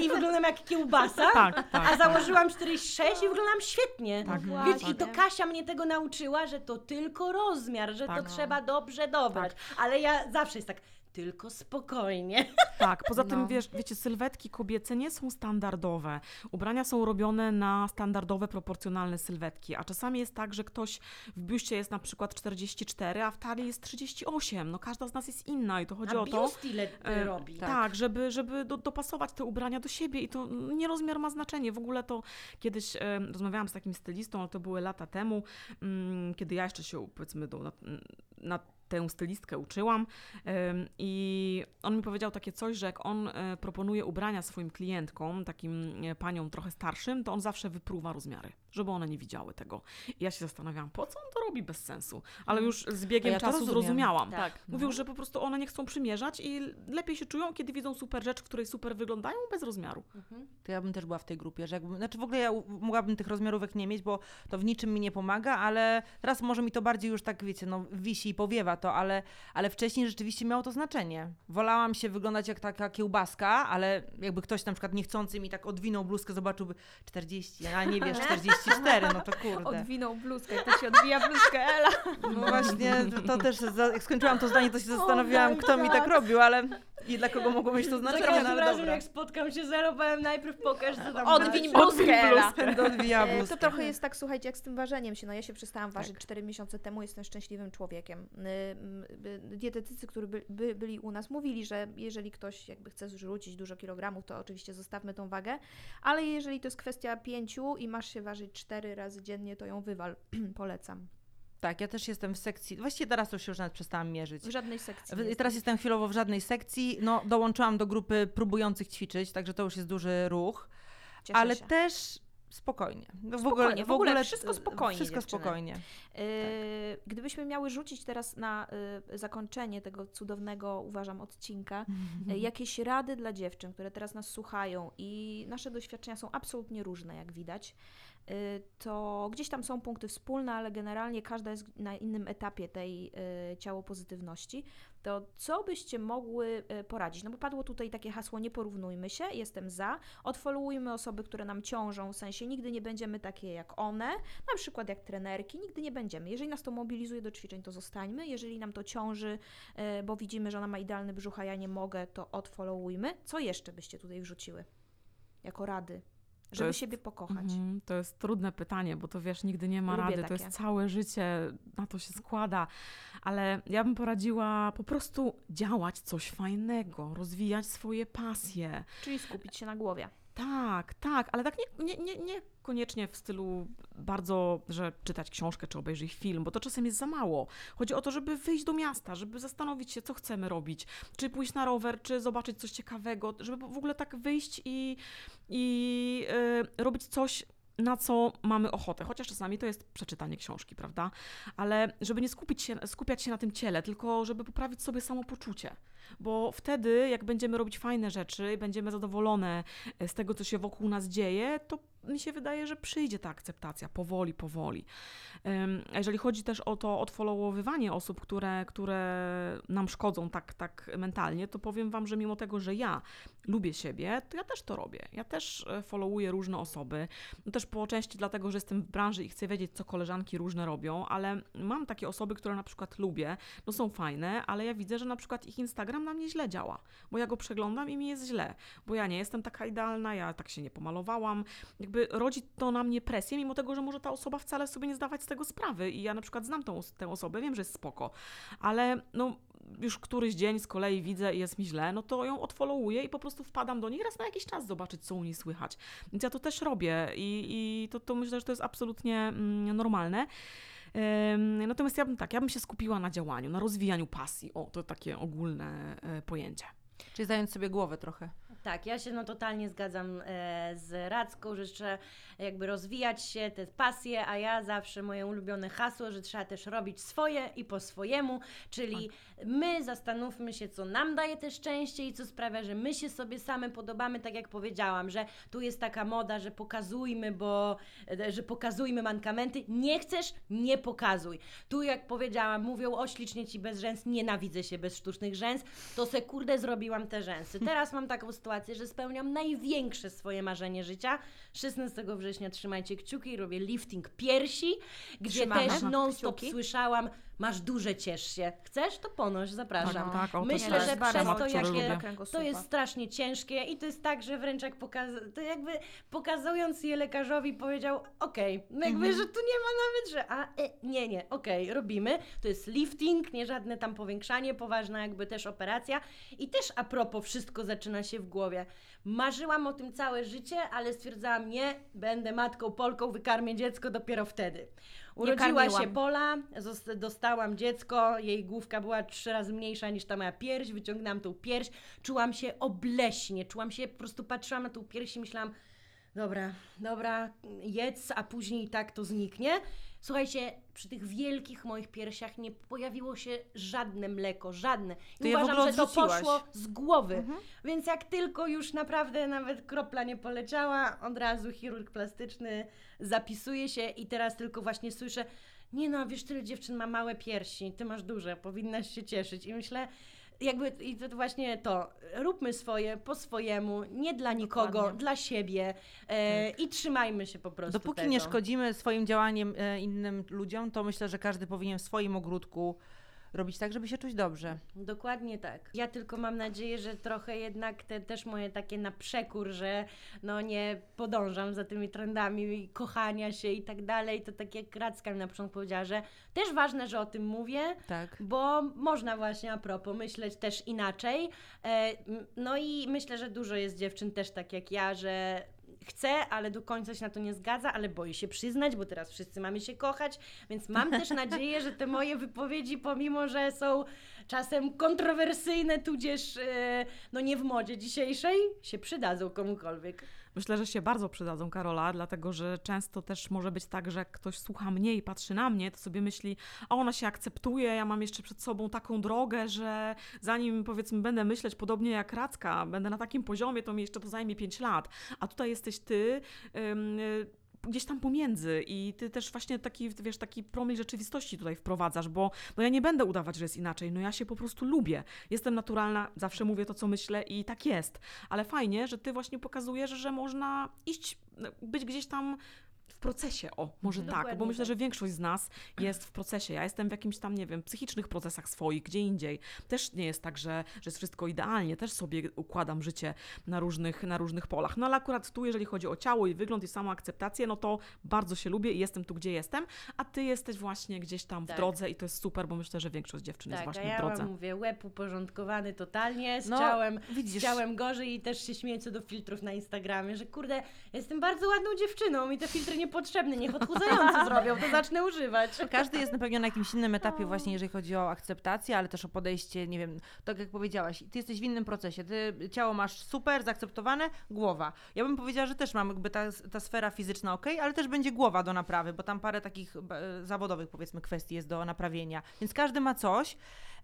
i wyglądam jak kiełbasa. Tak, tak. A założyłam 46 i wyglądam świetnie. Tak, właśnie. i to Kasia mnie tego nauczyła, że to tylko rozmiar, że Tak. to trzeba dobrze dobrać. Ale ja zawsze jest tak, tylko spokojnie. Tak, poza tym No. wiesz, wiecie, sylwetki kobiece nie są standardowe. Ubrania są robione na standardowe, proporcjonalne sylwetki, a czasami jest tak, że ktoś w biuście jest na przykład 44, a w talii jest 38. No każda z nas jest inna i to chodzi A o to. ile ty e, robi? Tak, żeby, żeby do, dopasować te ubrania do siebie i to nie rozmiar ma znaczenie. W ogóle to kiedyś e, rozmawiałam z takim stylistą, ale to były lata temu, mm, kiedy ja jeszcze się powiedzmy do, na, na tę stylistkę uczyłam i on mi powiedział takie coś, że jak on e, proponuje ubrania swoim klientkom, takim e, paniom trochę starszym, to on zawsze wypruwa rozmiary, żeby one nie widziały tego. I ja się zastanawiałam, po co on to robi bez sensu? Ale już z biegiem ja czasu zrozumiałam. Tak. Mówił, że po prostu one nie chcą przymierzać i lepiej się czują, kiedy widzą super rzecz, w której super wyglądają bez rozmiaru. To ja bym też była w tej grupie, że znaczy w ogóle ja mogłabym tych rozmiarówek nie mieć, bo to w niczym mi nie pomaga, ale teraz może mi to bardziej już tak, wiecie, no wisi i powiewa to, ale, ale wcześniej rzeczywiście miało to znaczenie. Wolałam się wyglądać jak taka kiełbaska, ale jakby ktoś na przykład niechcący mi tak odwinął bluzkę, zobaczyłby 40, a nie wiesz, 44, no to kurde. Odwinął bluzkę, to się odwija bluzkę Ela. No właśnie, to też, za, jak skończyłam to zdanie, to się zastanawiałam, my kto mi tak God. robił, ale i dla kogo mogło mieć to Za znaczenie, no każdym ale razem, dobra. jak spotkam się z Elą, powiem najpierw pokaż, co tam Odwiń masz. bluzkę Ela. E. To trochę jest tak, słuchajcie, jak z tym ważeniem się. No ja się przestałam Tak. ważyć 4 miesiące temu, jestem szczęśliwym człowiekiem. Y, Dietetycy, którzy by, by, byli u nas, mówili, że jeżeli ktoś jakby chce zrzucić dużo kilogramów, to oczywiście zostawmy tą wagę, ale jeżeli to jest kwestia pięciu i masz się ważyć 4 razy dziennie, to ją wywal. Polecam. Tak, ja też jestem w sekcji. Właściwie teraz to już się już nawet przestałam mierzyć. W żadnej sekcji. W- Teraz jestem. chwilowo w żadnej sekcji. No, dołączyłam do grupy próbujących ćwiczyć, także to już jest duży ruch. Cieszę ale się. też spokojnie. No, Spokojnie, w ogóle wszystko e, spokojnie, Wszystko dziewczyny. spokojnie. Y, Gdybyśmy miały rzucić teraz na y, zakończenie tego cudownego, uważam, odcinka, y, jakieś rady dla dziewczyn, które teraz nas słuchają i nasze doświadczenia są absolutnie różne, jak widać. Y, to gdzieś tam są punkty wspólne, ale generalnie każda jest na innym etapie tej y, ciało pozytywności. To co byście mogły y, poradzić? No bo padło tutaj takie hasło nie porównujmy się, jestem za. Odfollowujmy osoby, które nam ciążą, w sensie nigdy nie będziemy takie jak one, na przykład jak trenerki, nigdy nie będziemy. Jeżeli nas to mobilizuje do ćwiczeń, to zostańmy. Jeżeli nam to ciąży, bo widzimy, że ona ma idealny brzuch, a ja nie mogę, to odfollowujmy. Co jeszcze byście tutaj wrzuciły jako rady? Żeby jest- siebie pokochać. Mhm, to jest trudne pytanie, bo to wiesz, nigdy nie ma Lubię rady, to takie. jest całe życie, na to się składa. Ale ja bym poradziła po prostu działać coś fajnego, rozwijać swoje pasje. Czyli skupić się na głowie. Tak, tak, ale tak nie, nie, nie, nie koniecznie w stylu bardzo, że czytać książkę czy obejrzeć film, bo to czasem jest za mało. Chodzi o to, żeby wyjść do miasta, żeby zastanowić się, co chcemy robić, czy pójść na rower, czy zobaczyć coś ciekawego, żeby w ogóle tak wyjść i, i y, robić coś, na co mamy ochotę. Chociaż czasami to jest przeczytanie książki, prawda? Ale żeby nie skupić się, skupiać się na tym ciele, tylko żeby poprawić sobie samopoczucie. Bo wtedy, jak będziemy robić fajne rzeczy, będziemy zadowolone e, z tego, co się wokół nas dzieje, to mi się wydaje, że przyjdzie ta akceptacja powoli, powoli. Jeżeli chodzi też o to odfollowowywanie osób, które, które nam szkodzą tak, tak mentalnie, to powiem Wam, że mimo tego, że ja lubię siebie, to ja też to robię. Ja też e, followuję różne osoby. No też po części dlatego, że jestem w branży i chcę wiedzieć, co koleżanki różne robią, ale mam takie osoby, które na przykład lubię, no są fajne, ale ja widzę, że na przykład ich Instagram na mnie źle działa, bo ja go przeglądam i mi jest źle, bo ja nie jestem taka idealna, ja tak się nie pomalowałam. Jakby rodzi to na mnie presję, mimo tego, że może ta osoba wcale sobie nie zdawać z tego sprawy i ja na przykład znam tą, tę osobę, wiem, że jest spoko, ale no już któryś dzień z kolei widzę i jest mi źle, no to ją odfollowuję i po prostu wpadam do niej raz na jakiś czas zobaczyć, co u niej słychać. Więc ja to też robię i, i to, to myślę, że to jest absolutnie mm, normalne. Natomiast ja bym tak, ja bym się skupiła na działaniu, na rozwijaniu pasji. O, to takie ogólne e, pojęcie. Czyli zająć sobie głowę trochę. Tak, ja się no totalnie zgadzam e, z Radzką, że trzeba jakby rozwijać się, te pasje, a ja zawsze moje ulubione hasło, że trzeba też robić swoje i po swojemu, czyli my zastanówmy się, co nam daje te szczęście i co sprawia, że my się sobie same podobamy, tak jak powiedziałam, że tu jest taka moda, że pokazujmy, bo, e, że pokazujmy mankamenty. Nie chcesz? Nie pokazuj. Tu jak powiedziałam, mówią o ślicznie Ci bez rzęs, nienawidzę się bez sztucznych rzęs, to se kurde zrobiłam te rzęsy. Teraz mam taką sytuację, że spełniam największe swoje marzenie życia. 16 września trzymajcie kciuki, robię lifting piersi, gdzie Trzymamy też non-stop kciuki. słyszałam, masz duże, ciesz się. Chcesz? To ponoś, zapraszam. Tak, tak, o, to Myślę, że przez to, jakie to jest strasznie ciężkie i to jest tak, że wręcz jak pokaz- to jakby pokazując je lekarzowi powiedział, okej, no jakby, Mhm. że tu nie ma nawet, że a, e, nie, nie, okej, robimy. To jest lifting, nie żadne tam powiększanie, poważna jakby też operacja i też a propos wszystko zaczyna się w głowie. Marzyłam o tym całe życie, ale stwierdzałam, nie, będę matką Polką, wykarmię dziecko dopiero wtedy. Urodziła się. Pola, dostałam dziecko, jej główka była trzy razy mniejsza niż ta moja pierś, wyciągnęłam tą pierś, czułam się obleśnie, czułam się, po prostu patrzyłam na tą pierś i myślałam, dobra, dobra, jedz, a później i tak to zniknie. Słuchajcie, przy tych wielkich moich piersiach nie pojawiło się żadne mleko, żadne. I Ty je w uważam, ogóle że to odrzuciłaś. poszło z głowy. Więc jak tylko już naprawdę nawet kropla nie poleciała, od razu chirurg plastyczny zapisuje się i teraz tylko właśnie słyszę, nie no, wiesz, tyle dziewczyn ma małe piersi, ty masz duże, powinnaś się cieszyć. I myślę, jakby i to właśnie to, róbmy swoje po swojemu, nie dla nikogo, Dokładnie. dla siebie e, i trzymajmy się po prostu Dopóki tego. nie szkodzimy swoim działaniem e, innym ludziom, to myślę, że każdy powinien w swoim ogródku robić tak, żeby się czuć dobrze. Dokładnie tak. Ja tylko mam nadzieję, że trochę jednak te też moje takie na przekór, że no nie podążam za tymi trendami kochania się i tak dalej, to tak jak Radzka mi na początku powiedziała, że też ważne, że o tym mówię, Tak. bo można właśnie a propos myśleć też inaczej. E, No i myślę, że dużo jest dziewczyn też tak jak ja, że chce, ale do końca się na to nie zgadza, ale boi się przyznać, bo teraz wszyscy mamy się kochać, więc mam też nadzieję, że te moje wypowiedzi, pomimo że są czasem kontrowersyjne, tudzież e, no nie w modzie dzisiejszej, się przydadzą komukolwiek. Myślę, że się bardzo przydadzą, Karola, dlatego że często też może być tak, że jak ktoś słucha mnie i patrzy na mnie, to sobie myśli, a ona się akceptuje, ja mam jeszcze przed sobą taką drogę, że zanim powiedzmy będę myśleć podobnie jak Racka, będę na takim poziomie, to mi jeszcze to zajmie 5 lat. A tutaj jesteś ty. ym, y, gdzieś tam pomiędzy i ty też właśnie taki, wiesz, taki promil rzeczywistości tutaj wprowadzasz, bo no ja nie będę udawać, że jest inaczej, no ja się po prostu lubię. Jestem naturalna, zawsze mówię to, co myślę i tak jest. Ale fajnie, że ty właśnie pokazujesz, że można iść, być gdzieś tam procesie, o, może tak, bo myślę, tak. że większość z nas jest w procesie. Ja jestem w jakimś tam, nie wiem, psychicznych procesach swoich, gdzie indziej. Też nie jest tak, że, że jest wszystko idealnie, też sobie układam życie na różnych, na różnych polach. No ale akurat tu, jeżeli chodzi o ciało i wygląd i samą akceptację, no to bardzo się lubię i jestem tu, gdzie jestem, a ty jesteś właśnie gdzieś tam w Tak. drodze i to jest super, bo myślę, że większość dziewczyn jest Tak, a właśnie ja w drodze. mam, mówię, łeb uporządkowany totalnie, z No, ciałem, widzisz. z ciałem gorzej i też się śmieję co do filtrów na Instagramie, że kurde, jestem bardzo ładną dziewczyną i te filtry niepotrzebne, niech odchudzający zrobią, to zacznę używać. Każdy jest na pewno na jakimś innym etapie właśnie, jeżeli chodzi o akceptację, ale też o podejście, nie wiem, tak jak powiedziałaś, ty jesteś w innym procesie, ty ciało masz super, zaakceptowane, głowa. Ja bym powiedziała, że też mam jakby ta, ta sfera fizyczna ok, ale też będzie głowa do naprawy, bo tam parę takich e, zawodowych powiedzmy kwestii jest do naprawienia. Więc każdy ma coś,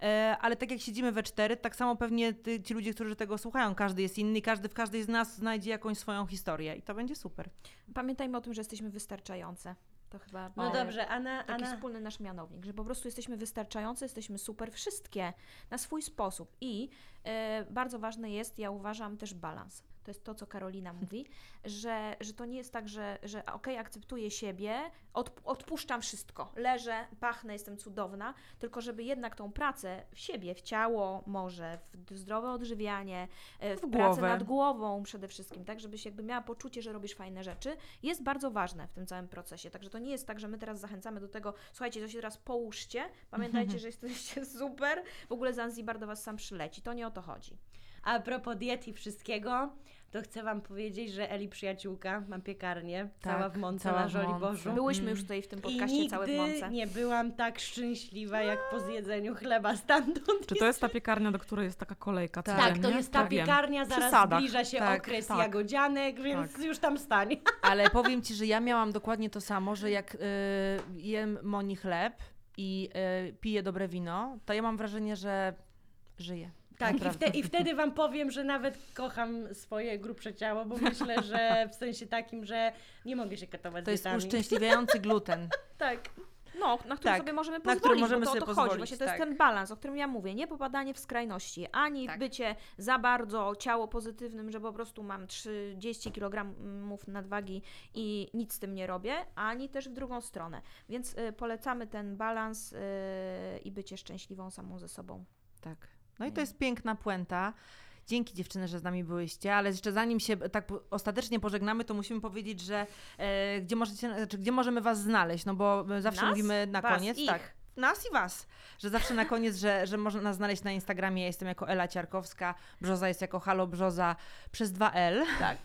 e, ale tak jak siedzimy we cztery, tak samo pewnie ty, ci ludzie, którzy tego słuchają, każdy jest inny, każdy w każdej z nas znajdzie jakąś swoją historię i to będzie super. Pamiętajmy o tym, że jesteśmy wystarczające. To chyba No e, dobrze, Anna, taki Anna, wspólny nasz mianownik, że po prostu jesteśmy wystarczające, jesteśmy super, wszystkie na swój sposób. I e, bardzo ważny jest, ja uważam, też balans. To jest to, co Karolina mówi, że, że to nie jest tak, że, że okej, akceptuję siebie, od, odpuszczam wszystko, leżę, pachnę, jestem cudowna, tylko żeby jednak tą pracę w siebie, w ciało może, w zdrowe odżywianie, e, w, W pracę nad głową przede wszystkim, tak, żebyś jakby miała poczucie, że robisz fajne rzeczy, jest bardzo ważne w tym całym procesie. Także to nie jest tak, że my teraz zachęcamy do tego, słuchajcie, to się teraz połóżcie, pamiętajcie, że jesteście super, w ogóle Zanzibar do Was sam przyleci. To nie o to chodzi. a propos diet i wszystkiego, to chcę Wam powiedzieć, że Eli przyjaciółka ma piekarnię, cała Tak, w Mące cała na. Żoliborzu. Byłyśmy już tutaj w tym I podcaście całe w nigdy Mące. nie byłam tak szczęśliwa, jak po zjedzeniu chleba stamtąd. Czy to jest ta piekarnia, do której jest taka kolejka Tak, Tak, to jest ta Tak, wiem. piekarnia, Przy zaraz sadach. zbliża się Tak, okres tak. jagodzianek, więc Tak. już tam stań. Ale powiem Ci, że ja miałam dokładnie to samo, że jak y, jem Moni chleb i y, piję dobre wino, to ja mam wrażenie, że żyję. Tak, i, wte, i wtedy Wam powiem, że nawet kocham swoje grubsze ciało, bo myślę, że w sensie takim, że nie mogę się katować To jest dietami. uszczęśliwiający gluten. Tak. No, na który Tak, sobie możemy na który pozwolić, możemy bo to sobie o to pozwolić, chodzi. Właśnie to tak. jest ten balans, o którym ja mówię. Nie popadanie w skrajności, ani Tak. bycie za bardzo ciało pozytywnym, że po prostu mam 30 kg nadwagi i nic z tym nie robię, ani też w drugą stronę. Więc y, polecamy ten balans y, i bycie szczęśliwą samą ze sobą. Tak. No i to jest piękna puenta. Dzięki dziewczyny, że z nami byłyście, ale jeszcze zanim się tak ostatecznie pożegnamy, to musimy powiedzieć, że e, gdzie, możecie, znaczy, gdzie możemy was znaleźć, no bo my zawsze Nas? mówimy na Was, koniec, ich. tak. Nas i was, że zawsze na koniec, że, że można nas znaleźć na Instagramie. Ja jestem jako Ela Ciarkowska, Brzoza jest jako Halo Brzoza przez 2L. Tak.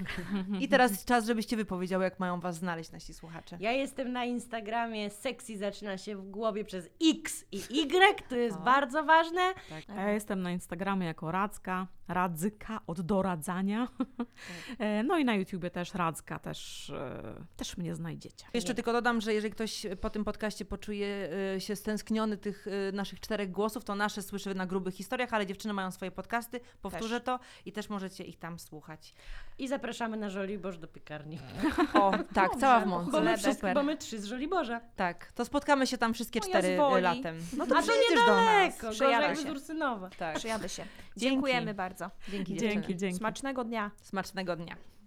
I teraz czas, żebyście wypowiedziały, jak mają was znaleźć nasi słuchacze. Ja jestem na Instagramie, sexy zaczyna się w głowie przez X i Y, to jest O. bardzo ważne. Tak. A Ja jestem na Instagramie jako Radzka, Radzyka od doradzania. E, No i na YouTubie też Radzka, też, e, też mnie znajdziecie. Jeszcze tylko dodam, że jeżeli ktoś po tym podcaście poczuje y, się stęskniony tych naszych czterech głosów, to nasze słyszy na grubych historiach, ale dziewczyny mają swoje podcasty, powtórzę to i też możecie ich tam słuchać. I zapraszamy na Żoliborz do piekarni. O, tak, cała w mące. Bo my, bo my trzy z Żoliborza. Tak, to spotkamy się tam wszystkie No cztery latem. No to A to przyjedziesz do nas. niedaleko, gorzej Przejadę jakby się. z Ursynowa. Tak. Przyjadę się. Dzięki. Dziękujemy bardzo. Dzięki. Dzięki, dzięki. Smacznego dnia. Smacznego dnia.